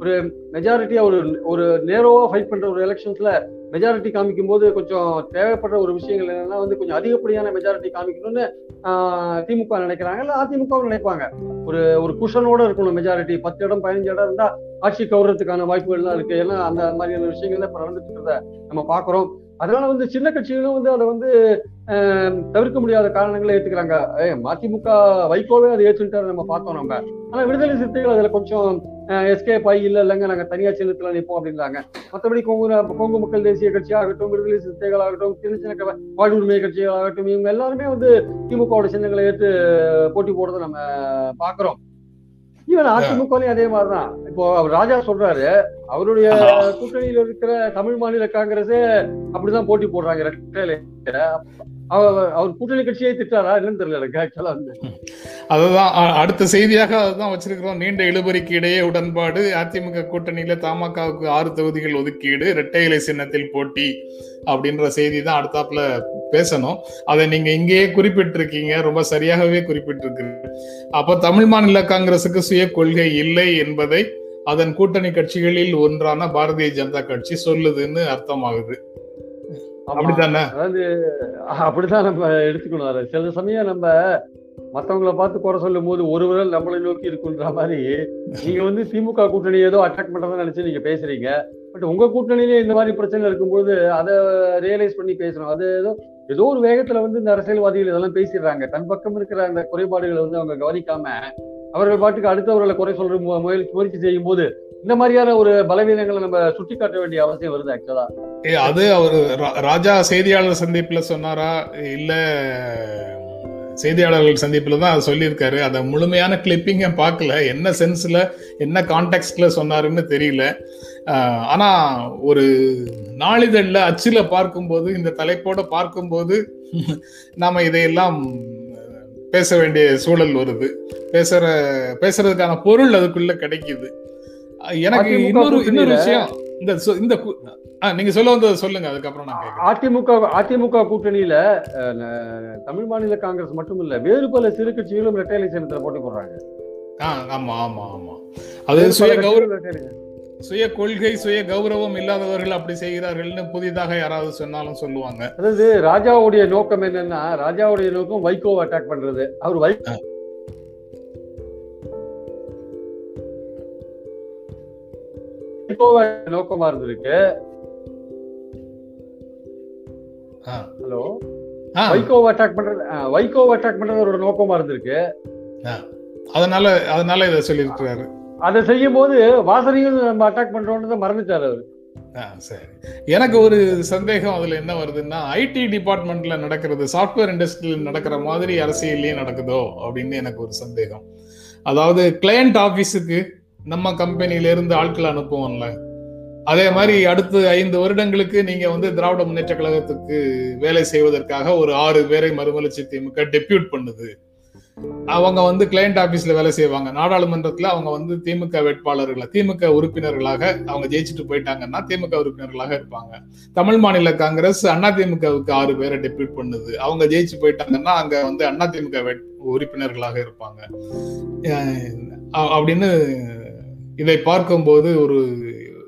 ஒரு மெஜாரிட்டியா ஒரு ஒரு நேரோவா ஃபைட் பண்ற ஒரு எலெக்ஷன்ஸ்ல மெஜாரிட்டி காமிக்கும் போது கொஞ்சம் தேவைப்படுற ஒரு விஷயங்கள் என்னன்னா வந்து கொஞ்சம் அதிகப்படியான மெஜாரிட்டி காமிக்கணும்னு திமுக நினைக்கிறாங்க. இல்ல அதிமுக நினைப்பாங்க. ஒரு ஒரு குஷனோட இருக்கணும் மெஜாரிட்டி பத்து இடம் பதினஞ்சு இடம் இருந்தா ஆட்சி கவுறதுக்கான வாய்ப்புகள்லாம் இருக்கு. ஏன்னா அந்த மாதிரியான விஷயங்கள்ல இப்ப நடந்துட்டு இருக்கிறத நம்ம பாக்குறோம் அதனால வந்து சின்ன கட்சிகளும் வந்து அதை வந்து ஆஹ், தவிர்க்க முடியாத காரணங்களை ஏத்துக்கிறாங்க. ஏ மதிமுக வைகோவே அதை ஏற்றுட்டாரு நம்ம பார்த்தோம் நம்ம. ஆனா விடுதலை சிறுத்தைகள் அதுல கொஞ்சம் எஸ்கேப் ஆகி இல்ல இல்லைங்க நாங்க தனியார் சின்னத்துல நிற்போம் அப்படின்றாங்க. மற்றபடி கொங்கு கொங்கு மக்கள் தேசிய கட்சியாகட்டும் விடுதலை சிறுத்தைகள் ஆகட்டும் சின்ன சின்ன வாழ்வுரிமை கட்சிகள் ஆகட்டும் இவங்க எல்லாருமே வந்து திமுகவோட சின்னங்களை ஏற்று போட்டி போடுறதை நம்ம பாக்குறோம் ஈவன் அதிமுகலையும் அதே மாதிரிதான். இப்போ ராஜா சொல்றாரு அவருடைய கூட்டணியில இருக்கிற தமிழ் மாநில காங்கிரஸே அப்படிதான் போட்டி போடுறாங்க ரெட்டையில. அவர் கூட்டணி கட்சியை திட்டாரா? என்னன்னு தெரியல எனக்கு ஆக்சுவலா அதுதான் அடுத்த செய்தியாக அதுதான் வச்சிருக்கிறோம். நீண்ட இழுபறிக்கு இடையே உடன்பாடு. அதிமுக கூட்டணியில தமாகவுக்கு ஆறு தொகுதிகள் ஒதுக்கீடு இரட்டை இலை சின்னத்தில் போட்டி அப்படின்ற செய்தி தான் அடுத்தாப்புல பேசணும். அதை நீங்க இங்கேயே குறிப்பிட்டிருக்கீங்க. ரொம்ப சரியாகவே குறிப்பிட்டிருக்கீங்க அப்ப தமிழ் மாநில காங்கிரசுக்கு சுய கொள்கை இல்லை என்பதை அதன் கூட்டணி கட்சிகளில் ஒன்றான பாரதிய ஜனதா கட்சி சொல்லுதுன்னு அர்த்தமாகுது. அப்படித்தானே? அதாவது அப்படிதான் நம்ம எடுத்துக்கணும். சில சமயம் நம்ம மத்தவங்கள பார்த்து குறை சொல்லும் போது ஒரு விரல் நம்மளை நோக்கி இருக்குன்ற மாதிரி நீங்க வந்து திமுக கூட்டணி ஏதோ அட்டாக் பண்றதா நினைச்சு நீங்க பேசுறீங்க. பட் உங்க கூட்டணியிலே இந்த மாதிரி பிரச்சனை இருக்கும்போது அதை ரியலைஸ் பண்ணி பேசணும். அது ஏதோ ஏதோ ஒரு வேகத்துல வந்து இந்த அரசியல்வாதிகள் இதெல்லாம் பேசிடுறாங்க. தன் பக்கம் இருக்கிற அந்த குறைபாடுகளை வந்து அவங்க கவனிக்காம அவர்கள் பாட்டுக்கு அடுத்தவர்களை குறை சொல்ற முயற்சி முயற்சி செய்யும் போது இந்த மாதிரியான ஒரு பலவீனங்களை நம்ம சுட்டி காட்ட வேண்டிய அவசியம் வருது ஆக்சுவலா ஏ, அது அவரு ரா- ராஜா செய்தியாளர் சந்திப்புல சொன்னாரா? இல்ல செய்தியாளர்கள் சந்திப்புல தான் அதை சொல்லியிருக்காரு. அதை முழுமையான கிளிப்பிங்க பார்க்கல. என்ன சென்ஸ்ல என்ன கான்டெக்ட்ல சொன்னாருன்னு தெரியல. ஆனா ஒரு நாளிதழில் அச்சுல பார்க்கும்போது இந்த தலைப்போட பார்க்கும்போது நாம இதையெல்லாம் பேச வேண்டிய சூழல் வருது. பேசுற பேசுறதுக்கான பொருள் அதுக்குள்ள கிடைக்குது. எனக்கு இன்னொரு இன்னொரு விஷயம். இந்த இந்த நீங்க சொல்ல வந்ததை சொல்லுங்க அதுக்கப்புறம் நான் அதிமுக அதிமுக கூட்டணியில தமிழ் மாநில காங்கிரஸ் மட்டும் இல்ல வேறு பல சிறு கட்சிகளும் இரட்டை இலை சின்னத்துல போட்டி போடுறாங்க ஆமா ஆமா ஆமா. அது சுய கௌரவ சுய கொள்கை சுய கௌரவம் இல்லாதவர்கள் அப்படி செய்கிறார்கள்னு புதிதாக யாராவது சொன்னாலும் சொல்லுவாங்க. அதாவது ராஜாவுடைய நோக்கம் என்னன்னா ராஜாவுடைய நோக்கம் வைகோவை அட்டாக் பண்றது. அவர் வை வைகோவை நோக்கமா இருந்திருக்கு. ஹலோ? வைகோவை அட்டாக் பண்றது வைகோவை அட்டாக் பண்றது அவரோட நோக்கமா இருந்திருக்கு. அதனால அதனால இதை சொல்லியிருக்கிறாரு. அதை செய்யும் போது வாசனையும் நம்ம அட்டாக் பண்றோம்ன்றத மறந்துட்டார் அவர். சரி. எனக்கு ஒரு சந்தேகம் அதுல என்ன வருதுன்னா ஐடி டிபார்ட்மெண்ட்ல நடக்கிறது சாஃப்ட்வேர் இண்டஸ்ட்ரியில் நடக்கிற மாதிரி அரசியல்லயே நடக்குதோ அப்படின்னு எனக்கு ஒரு சந்தேகம். அதாவது கிளையண்ட் ஆபீஸுக்கு நம்ம கம்பெனில இருந்து ஆட்கள் அனுப்புவோம்ல. அதே மாதிரி அடுத்து ஐந்து வருடங்களுக்கு நீங்க வந்து திராவிட முன்னேற்ற கழகத்துக்கு வேலை செய்வதற்காக ஒரு ஆறு பேரை மறுமலர்ச்சி திமுக டெபியூட் பண்ணுது. அவங்க வந்து கிளையண்ட் ஆபீஸ்ல வேலை செய்வாங்க. நாடாளுமன்றத்துல அவங்க வந்து திமுக வேட்பாளர்களா திமுக உறுப்பினர்களாக அவங்க ஜெயிச்சுட்டு போயிட்டாங்கன்னா திமுக உறுப்பினர்களாக இருப்பாங்க. தமிழ் மாநில காங்கிரஸ் அண்ணா திமுகவுக்கு ஆறு பேரை டெபியூட் பண்ணுது. அவங்க ஜெயிச்சு போயிட்டாங்கன்னா அங்க வந்து அண்ணா திமுக வேட்- உறுப்பினர்களாக இருப்பாங்க. அப்படின்னு இதை பார்க்கும்போது ஒரு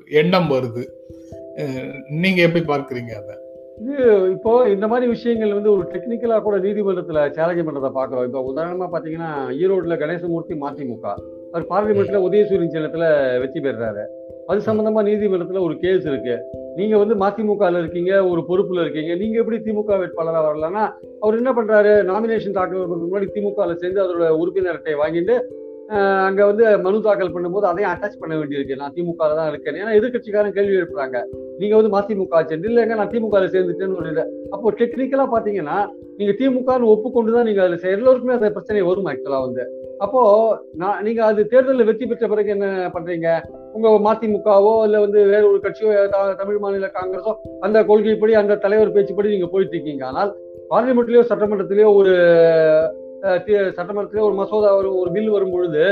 எண்ணம் வருது. நீங்க எப்படி பார்க்குறீங்க அதை? இது இப்போ இந்த மாதிரி விஷயங்கள் வந்து ஒரு டெக்னிக்கலா கூட நீதிமன்றத்துல சேலஞ்ச் பண்றதை பாக்குறோம் இப்போ உதாரணமா பாத்தீங்கன்னா ஈரோடுல கணேசமூர்த்தி மதிமுக. அவர் பார்லிமெண்ட்ல உதயசூரியன் சின்னத்துல வெற்றி பெறுறாரு. அது சம்பந்தமா நீதிமன்றத்துல ஒரு கேஸ் இருக்கு. நீங்க வந்து மதிமுகல இருக்கீங்க ஒரு பொறுப்புல இருக்கீங்க. நீங்க எப்படி திமுக வேட்பாளரா வரலாம்னா அவர் என்ன பண்றாரு? நாமினேஷன் தாக்கல் முன்னாடி திமுகல சேர்ந்து அதோட உறுப்பினர் அட்டையை வாங்கிட்டு அங்க வந்து மனு தாக்கல் பண்ணும்போது அதையும் அட்டாச் பண்ண வேண்டியிருக்கு. நான் திமுக தான் இருக்கேன். ஏன்னா எதிர்கட்சிக்காரன் கேள்வி எழுப்புறாங்க. நீங்க வந்து மதிமுக ஆச்சு இல்லைங்க நான் திமுக சேர்ந்துட்டேன்னு ஒரு அப்போ டெக்னிக்கலா பாத்தீங்கன்னா நீங்க திமுகன்னு ஒப்புக்கொண்டு தான் நீங்க அதுல செய்ய- எல்லோருக்குமே அந்த பிரச்சனை வரும் ஆக்சுவலா வந்து. அப்போ நான் நீங்க அது தேர்தலில் வெற்றி பெற்ற பிறகு என்ன பண்றீங்க? உங்க மதிமுகவோ இல்ல வந்து வேற ஒரு கட்சியோ த- தமிழ் மாநில காங்கிரஸோ அந்த கொள்கைப்படி அந்த தலைவர் பேச்சுப்படி நீங்க போயிட்டு இருக்கீங்க. ஆனால் பார்லிமெண்ட்லயோ சட்டமன்றத்திலேயோ ஒரு அஹ், ஒரு மசோதா ஒரு ஒரு பில் வரும் பொழுது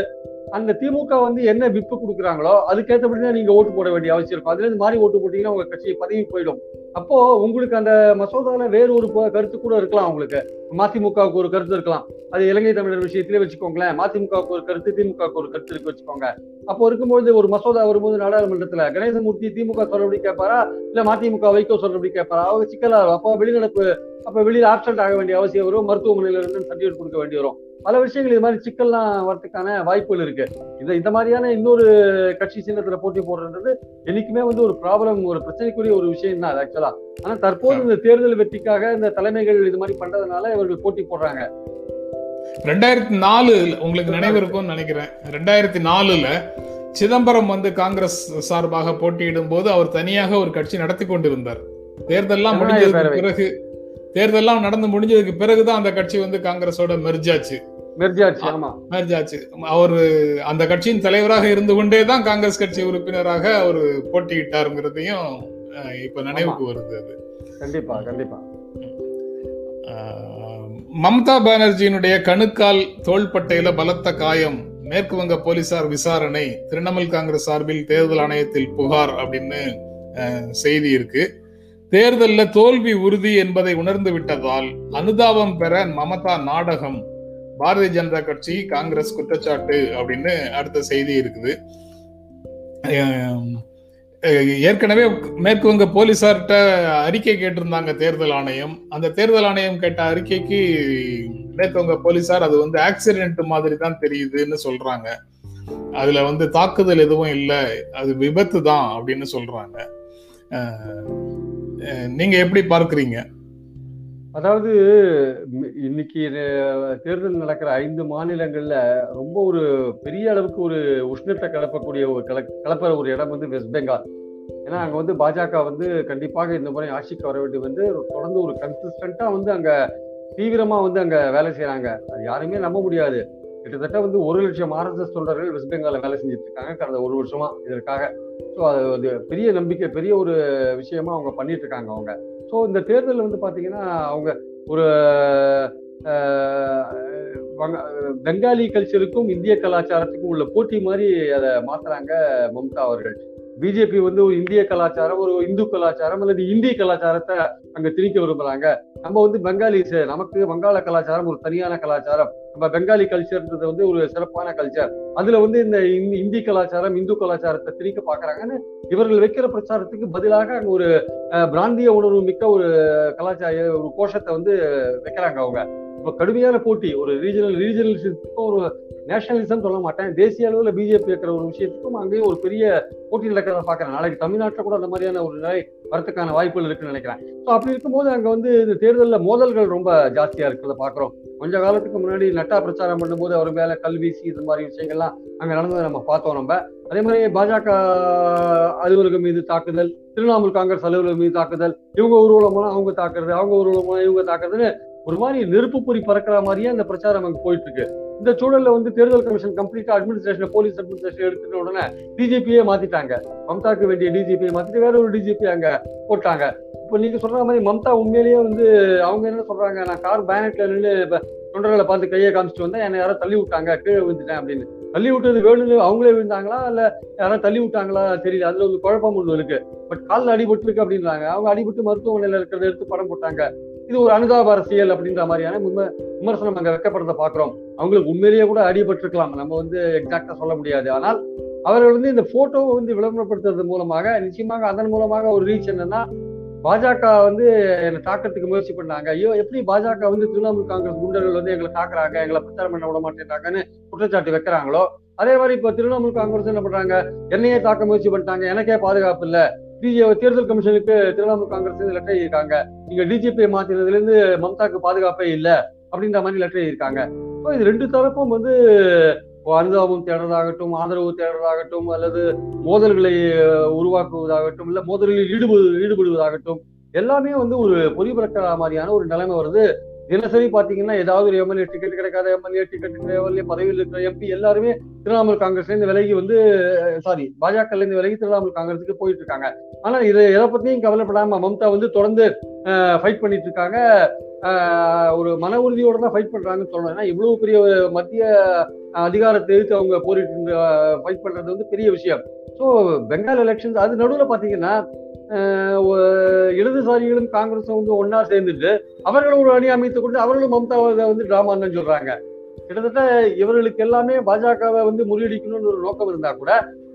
அந்த திமுக வந்து என்ன விப்பு கொடுக்குறாங்களோ அதுக்கேற்றபடி தான் நீங்க ஓட்டு போட வேண்டிய அவசியம் இருக்கும். அதுல இருந்து மாறி ஓட்டு போட்டீங்கன்னா உங்க கட்சி பதவி போயிடும். அப்போ உங்களுக்கு அந்த மசோதால வேறு ஒரு கருத்து கூட இருக்கலாம் உங்களுக்கு. மதிமுகவுக்கு ஒரு கருத்து இருக்கலாம். அது இலங்கை தமிழர் விஷயத்திலே வச்சுக்கோங்களேன். மதிமுகவுக்கு ஒரு கருத்து திமுகவுக்கு ஒரு கருத்து இருக்கு வச்சுக்கோங்க. அப்போ இருக்கும்போது ஒரு மசோதா வரும்போது நாடாளுமன்றத்துல கணேசமூர்த்தி திமுக சொல்றபடி கேட்பாரா? இல்ல மதிமுக வைகோ சொல்றபடி கேட்பாரா? அவங்க சிக்கலா இருக்கும் அப்போ வெளிநடப்பு அப்ப வெளியில ஆப்சண்ட் ஆக வேண்டிய அவசியம் வரும். மருத்துவமனையில இருந்து சர்டிஃபிகேட் கொடுக்க வேண்டி வரும். பல விஷயங்கள் இது மாதிரி சிக்கல்லாம் வரதுக்கான வாய்ப்புகள் இருக்கு. இந்த இந்த மாதிரியான இன்னொரு கட்சி சின்னத்துல போட்டி போடுறது என்னைக்குமே வந்து ஒரு ப்ராப்ளம் ஒரு பிரச்சனைக்குரிய ஒரு விஷயம் தான் ஆக்சுவலா ஆனா தற்போது இந்த தேர்தல் வெற்றிக்காக இந்த தலைமைகள் இது மாதிரி பண்றதுனால இவர்கள் போட்டி போடுறாங்க. ரெண்டாயிரத்தி நாலு உங்களுக்கு நினைவு இருக்கும்னு நினைக்கிறேன். ரெண்டாயிரத்தி நாலுல சிதம்பரம் வந்து காங்கிரஸ் சார்பாக போட்டியிடும் போது அவர் தனியாக ஒரு கட்சி நடத்தி கொண்டிருந்தார். தேர்தல்லாம் முடிஞ்சதுக்கு. பிறகு தேர்தல்லாம் நடந்து முடிஞ்சதுக்கு பிறகுதான் அந்த கட்சி வந்து காங்கிரஸோட மெர்ஜாச்சு மெர்ஜாச்சு அவர் அந்த கட்சியின் தலைவராக இருந்து கொண்டே தான் காங்கிரஸ் கட்சி உறுப்பினராக அவர் போட்டியிட்டாருங்கிறதையும் இப்ப நினைவுக்கு வருது அது. கண்டிப்பா கண்டிப்பா. மம்தா பானர்ஜியினுடைய கணுக்கால் தோள்பட்டையில பலத்த காயம் மேற்கு வங்க போலீசார் விசாரணை திரிணாமுல் காங்கிரஸ் சார்பில் தேர்தல் ஆணையத்தில் புகார் அப்படின்னு செய்தி இருக்கு. தேர்தலில் தோல்வி உறுதி என்பதை உணர்ந்து விட்டதால் அனுதாபம் பெற மமதா நாடகம் பாரதிய ஜனதா கட்சி காங்கிரஸ் குற்றச்சாட்டு அப்படின்னு அடுத்த செய்தி இருக்குது. ஏற்கனவே மேற்கு வங்க போலீசார்கிட்ட அறிக்கை கேட்டிருந்தாங்க தேர்தல் ஆணையம். அந்த தேர்தல் ஆணையம் கேட்ட அறிக்கைக்கு மேற்கு வங்க போலீசார் அது வந்து ஆக்சிடென்ட் மாதிரி தான் தெரியுதுன்னு சொல்றாங்க. அதுல வந்து தாக்குதல் எதுவும் இல்லை அது விபத்து தான் அப்படின்னு சொல்றாங்க. நீங்க எப்படி பார்க்குறீங்க? அதாவது இன்னைக்கு தேர்தல் நடக்கிற ஐந்து மாநிலங்கள்ல ரொம்ப ஒரு பெரிய அளவுக்கு ஒரு உஷ்ணத்தை கலப்பக்கூடிய ஒரு கல கலப்புற ஒரு இடம் வந்து வெஸ்ட் பெங்கால் ஏன்னா அங்க வந்து பாஜக வந்து கண்டிப்பாக இந்த முறை ஆட்சிக்கு வர வேண்டிய வந்து தொடர்ந்து ஒரு கன்சிஸ்டண்டா வந்து அங்க தீவிரமா வந்து அங்க வேலை செய்யறாங்க அது யாருமே நம்ப முடியாது. கிட்டத்தட்ட வந்து ஒரு லட்சம் ஆர்எஸ்எஸ் தொண்டர்கள் வெஸ்ட் பெங்கால்ல வேலை செஞ்சுட்டு இருக்காங்க கடந்த ஒரு வருஷமா இதற்காக. ஸோ அது பெரிய நம்பிக்கை பெரிய ஒரு விஷயமா அவங்க பண்ணிட்டு இருக்காங்க அவங்க. ஸோ இந்த தேர்தலில் வந்து பாத்தீங்கன்னா அவங்க ஒரு பெங்காலி கல்ச்சருக்கும் இந்திய கலாச்சாரத்துக்கும் உள்ள போட்டி மாதிரி அதை மாத்துறாங்க மம்தா அவர்கள். பிஜேபி வந்து ஒரு இந்திய கலாச்சாரம் ஒரு இந்து கலாச்சாரம் அல்லது இந்திய கலாச்சாரத்தை அங்க திணிக்க விரும்புறாங்க. நம்ம வந்து பெங்காலிஸ் நமக்கு வங்காள கலாச்சாரம் ஒரு தனியான கலாச்சாரம். நம்ம பெங்காலி கல்ச்சர்ன்றது வந்து ஒரு சிறப்பான கல்ச்சர் அதுல வந்து இந்த இந்தி- கலாச்சாரம் இந்து கலாச்சாரத்தை திணிக்க பாக்குறாங்கன்னு இவர்கள் வைக்கிற பிரச்சாரத்துக்கு பதிலாக அங்க ஒரு அஹ், பிராந்திய உணர்வு மிக்க ஒரு கலாச்சார ஒரு கோஷத்தை வந்து வைக்கிறாங்க அவங்க. இப்ப கடுமையான போட்டி ஒரு ரீஜனல் ரீஜனலிசத்துக்கும் ஒரு நேஷனலிசம் சொல்ல மாட்டேன். தேசிய அளவுல பிஜேபி இருக்கிற ஒரு விஷயத்துக்கும் அங்கேயும் ஒரு பெரிய போட்டி நடக்கிறத பாக்குறேன் நாளைக்கு தமிழ்நாட்டில் கூட அந்த மாதிரியான ஒரு நிலை வரத்துக்கான வாய்ப்புகள் இருக்குன்னு நினைக்கிறேன். ஸோ அப்படி இருக்கும்போது அங்க வந்து இந்த தேர்தலில் மோதல்கள் ரொம்ப ஜாஸ்தியா இருக்கிறத பாக்குறோம் கொஞ்ச காலத்துக்கு முன்னாடி நட்டா பிரச்சாரம் பண்ணும்போது அவர் மேல கல்வீசி இது மாதிரி விஷயங்கள்லாம் அங்க நடந்ததை நம்ம பார்த்தோம் நம்ம. அதே மாதிரி பாஜக அலுவலகம் மீது தாக்குதல் திரிணாமுல் காங்கிரஸ் அலுவலகம் மீது தாக்குதல் இவங்க ஊர்வலமான அவங்க தாக்குறது அவங்க ஊர்வலமான இவங்க தாக்குறதுன்னு ஒரு மாதிரி நெருப்பு பொறி பறக்கிற மாதிரியே அந்த பிரச்சாரம் அங்க போயிட்டு இருக்கு இந்த சூழல்ல வந்து தேர்தல் கமிஷன் கம்ப்ளீட்டா அட்மினிஸ்ட்ரேஷன் போலீஸ் அட்மினிஸ்ட்ரேஷன் எடுத்துட்ட உடனே டிஜிபியே மாத்திட்டாங்க. மம்தாக்கு வேண்டிய டிஜிபியை மாத்திட்டு வேற ஒரு டிஜிபி அங்க போட்டாங்க. இப்போ நீங்க சொல்ற மாதிரி மம்தா உண்மையிலேயே வந்து அவங்க என்ன சொல்றாங்க நான் கார் பேனட்ல நின்று தொண்டர்களை பார்த்து கையை காமிச்சிட்டு வந்தேன். என்னை யாரோ தள்ளி விட்டாங்க கீழே விழுந்துட்டேன் அப்படின்னு. தள்ளி விட்டது வேணும்னு அவங்களே விழுந்தாங்களா? இல்ல யாரோ தள்ளி விட்டாங்களா? தெரியல. அதுல ஒரு குழப்பம் ஒன்று இருக்கு. பட் காலில் அடிபட்டு இருக்கு அப்படின்றாங்க. அவங்க அடிபட்டு மருத்துவமனையில இருக்கிறத எடுத்து படம் போட்டாங்க. இது ஒரு அனுதாப அரசியல் அப்படின்ற மாதிரியான விமர்சனம் அங்க வைக்கப்படுறத பாக்குறோம் அவங்களுக்கு உண்மையிலேயே கூட அடிபட்டிருக்கலாம். நம்ம வந்து எக்ஸாக்டா சொல்ல முடியாது. ஆனால் அவர்கள் வந்து இந்த போட்டோவை வந்து விளம்பரப்படுத்துறது மூலமாக நிச்சயமாக அதன் மூலமாக ஒரு ரீச் என்னன்னா பாஜக வந்து என்னை தாக்கிறதுக்கு முயற்சி பண்ணாங்க. ஐயோ எப்படி பாஜக வந்து திரிணாமுல் காங்கிரஸ் குண்டர்கள் வந்து எங்களை தாக்குறாங்க எங்களை பிரச்சாரம் பண்ண விட மாட்டேங்கிறாங்கன்னு குற்றச்சாட்டு வைக்கிறாங்களோ? அதே மாதிரி இப்ப திரிணாமுல் காங்கிரஸ் என்ன பண்றாங்க? என்னையே தாக்க முயற்சி பண்ணிட்டாங்க. எனக்கே பாதுகாப்பு இல்ல. தேர்தல் கமிஷனுக்கு திரிணாமுல் காங்கிரஸ் லெட்டர் இருக்காங்க நீங்க டிஜிபியை மாத்தினதுல இருந்து மம்தாக்கு பாதுகாப்பே இல்ல அப்படின்ற மாதிரி லெட்டர் இருக்காங்க ஸோ இது ரெண்டு தரப்பும் வந்து அனுதாபம் தேடுறதாகட்டும் ஆதரவு தேடுறதாகட்டும் அல்லது மோதல்களை உருவாக்குவதாகட்டும் இல்ல மோதல்களில் ஈடுபடு ஈடுபடுவதாகட்டும் எல்லாமே வந்து ஒரு பொறிபரக்கிற மாதிரியான ஒரு நிலைமை வருது. தினசரி பாத்தீங்கன்னா ஏதாவது ஒரு எம்எல்ஏ டிக்கெட் கிடைக்காத எம்எல்ஏ டிக்கெட் எம்எல்ஏ பதவியில் இருக்கிற எம்பி எல்லாருமே திரிணாமுல் காங்கிரஸ்ல இருந்து விலகி வந்து சாரி பாஜக இருந்து விலகி திரிணாமுல் காங்கிரஸுக்கு போயிட்டு இருக்காங்க. ஆனா இது எதை பத்தியும் கவலைப்படாம மம்தா வந்து தொடர்ந்து ஃபைட் பண்ணிட்டு இருக்காங்க. ஒரு மன உறுதியோட தான் ஃபைட் பண்றாங்கன்னு சொல்லணும். ஏன்னா இவ்வளவு பெரிய ஒரு மத்திய அதிகாரத்தை எதிர்த்து அவங்க போரிட்டு ஃபைட் பண்றது வந்து பெரிய விஷயம். ஸோ பெங்கால் எலெக்ஷன்ஸ் அது நடுவில் பார்த்தீங்கன்னா இடதுசாரிகளும் காங்கிரஸும் வந்து ஒன்னா சேர்ந்துட்டு அவர்களும் ஒரு அணி அமைத்து கொண்டு அவர்களும் மம்தாவை வந்து டிராமான்னு சொல்றாங்க. கிட்டத்தட்ட இவர்களுக்கு எல்லாமே பாஜகவை வந்து முறியடிக்கணும்னு ஒரு நோக்கம் இருந்தா கூட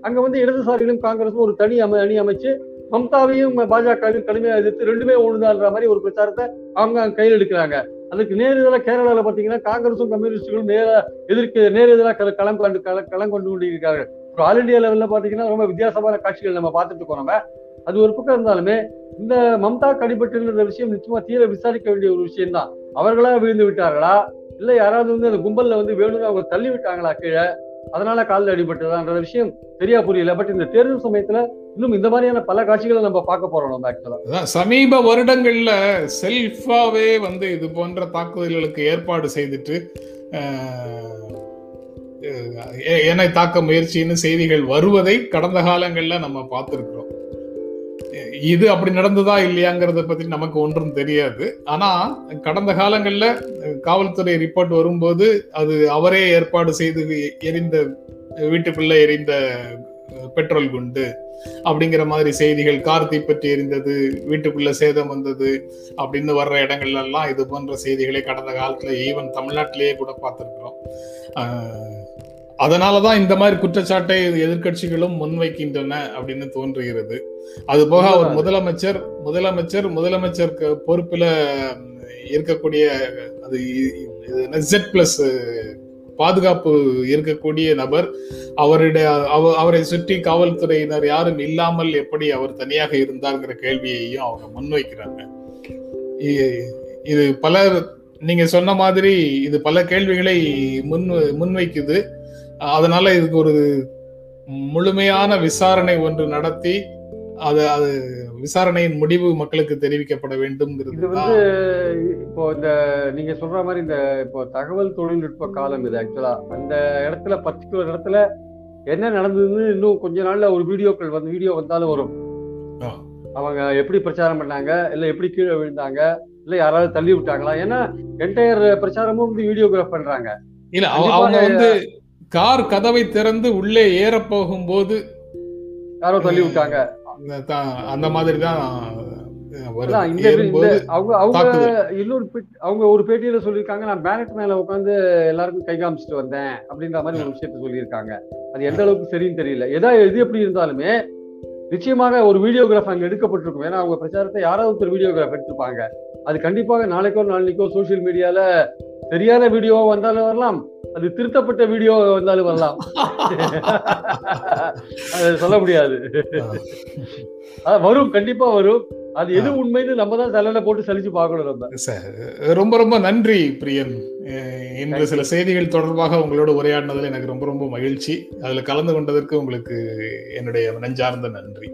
அங்க வந்து இடதுசாரிகளும் காங்கிரஸும் ஒரு தனி அமை அணி அமைச்சு மம்தாவையும் பாஜகவையும் கடுமையா எதிர்த்து ரெண்டுமே ஒண்ணுதான்ற மாதிரி ஒரு பிரச்சாரத்தை அவங்க கையில் எடுக்கிறாங்க. அதுக்கு நேர் இதெல்லாம் கேரளாவில் பார்த்தீங்கன்னா காங்கிரஸும் கம்யூனிஸ்டுகளும் நேர எதிர்க்க நேர் எதிராக கல களம் கண்டு களம் கொண்டு கொண்டிருக்கிறார்கள் ஆல் இண்டியா லெவலில் பார்த்தீங்கன்னா ரொம்ப வித்தியாசமான காட்சிகள் நம்ம பார்த்துட்டு இருக்கோம் நம்ம. அது ஒரு பக்கம் இருந்தாலுமே இந்த மம்தா கடிபட்டுங்கிற விஷயம் நிச்சயமா தீர விசாரிக்க வேண்டிய ஒரு விஷயம் தான் அவர்களா விழுந்து விட்டார்களா? இல்ல யாராவது வந்து அந்த கும்பல்ல வந்து வேணும்னு அவங்க தள்ளி விட்டாங்களா கீழே? அதனால காலில் அடிபட்டதான்ற விஷயம் சரியா புரியல. பட் இந்த தேர்தல் சமயத்துல இன்னும் இந்த மாதிரியான பல காட்சிகளை நம்ம பார்க்க போறோம் நம்ம ஆக்சுவலா சமீப வருடங்கள்ல செல்ஃபாவே வந்து இது போன்ற தாக்குதல்களுக்கு ஏற்பாடு செய்துட்டு என்னை தாக்க முயற்சின்னு செய்திகள் வருவதை கடந்த காலங்கள்ல நம்ம பார்த்திருக்கிறோம். இது அப்படி நடந்ததா இல்லையாங்கிறத பத்தி நமக்கு ஒன்றும் தெரியாது. ஆனா கடந்த காலங்கள்ல காவல்துறை ரிப்போர்ட் வரும்போது அது அவரே ஏற்பாடு செய்து எரிந்த வீட்டுக்குள்ள எரிந்த பெட்ரோல் குண்டு அப்படிங்கிற மாதிரி செய்திகள் கார்த்தி பற்றி எரிந்தது வீட்டுக்குள்ள சேதம் வந்தது அப்படின்னு வர்ற இடங்கள்ல எல்லாம் இது போன்ற செய்திகளை கடந்த காலத்துல ஈவன் தமிழ்நாட்டிலேயே கூட பார்த்திருக்கிறோம். ஆஹ் அதனாலதான் இந்த மாதிரி குற்றச்சாட்டை எதிர்க்கட்சிகளும் முன்வைக்கின்றன அப்படின்னு தோன்றுகிறது. அது போக அவர் முதலமைச்சர் முதலமைச்சர் முதலமைச்சர் பொறுப்புல இருக்கக்கூடிய அது ஜெட் பிளஸ் பாதுகாப்பு இருக்கக்கூடிய நபர் அவருடைய அவ- அவரை சுற்றி காவல்துறையினர் யாரும் இல்லாமல் எப்படி அவர் தனியாக இருந்தார்ங்கிற கேள்வியையும் அவங்க முன்வைக்கிறாங்க. இது பல நீங்க சொன்ன மாதிரி இது பல கேள்விகளை முன் முன்வைக்குது. அதனால இதுக்கு ஒரு முழுமையான விசாரணை ஒன்று நடத்தி அது அது விசாரணையின் முடிவு மக்களுக்கு தெரிவிக்கப்பட வேண்டும்ங்கிறது இது வந்து இப்போ இந்த நீங்க சொல்ற மாதிரி இந்த இப்போ தகவல் தொழில்நுட்ப காலம் இது ஆக்சுவலா அந்த இடத்துல பர்டிகுலர் இடத்துல என்ன நடந்ததுன்னு இன்னும் கொஞ்ச நாள்ல ஒரு வீடியோக்கள் வந்து வீடியோ வந்தாலும் வரும். அவங்க எப்படி பிரச்சாரம் பண்ணாங்க இல்ல எப்படி கீழே விழுந்தாங்க இல்ல யாராவது தள்ளி விட்டாங்களா? ஏன்னா என்டையர் பிரச்சாரமும் வந்து வீடியோகிராஃப் பண்றாங்க. இல்ல அவ- அவங்க வந்து கார் கதவை திறந்து உள்ளே ஏற போகும்போது யாரோ தள்ளி விட்டாங்க. அந்த மாதிரி தான் அவங்க அவங்க. இன்னொரு அவங்க ஒரு பேட்டியில சொல்லியிருக்காங்க நான் பேனட் மேல உட்காந்து எல்லாருக்கும் கை காமிச்சிட்டு வந்தேன் அப்படின்ற மாதிரி ஒரு விஷயத்த சொல்லியிருக்காங்க. அது எந்த அளவுக்கு சரின்னு தெரியல. எதா எது எப்படி இருந்தாலுமே நிச்சயமாக ஒரு வீடியோகிராஃப் அங்க எடுக்கப்பட்டிருக்கும். ஏன்னா அவங்க பிரச்சாரத்தை யாராவது ஒரு வீடியோகிராஃப் எடுத்திருப்பாங்க. அது கண்டிப்பாக நாளைக்கோ நாளைக்கோ சோஷியல் மீடியால சரியான வீடியோவா வந்தாலும் வரலாம். அது திருத்தப்பட்ட வீடியோ வந்தாலும் வரலாம். அது சொல்ல முடியாது. வரும். கண்டிப்பா வரும். அது எது உண்மைன்னு நம்ம தான் தலையில போட்டு சலிச்சு பார்க்கணும் நம்ம. சார், ரொம்ப ரொம்ப நன்றி பிரியன். இன்று சில செய்திகள் தொடர்பாக உங்களோட உரையாடினதுல எனக்கு ரொம்ப ரொம்ப மகிழ்ச்சி. அதுல கலந்து கொண்டதற்கு உங்களுக்கு என்னுடைய நெஞ்சார்ந்த நன்றி.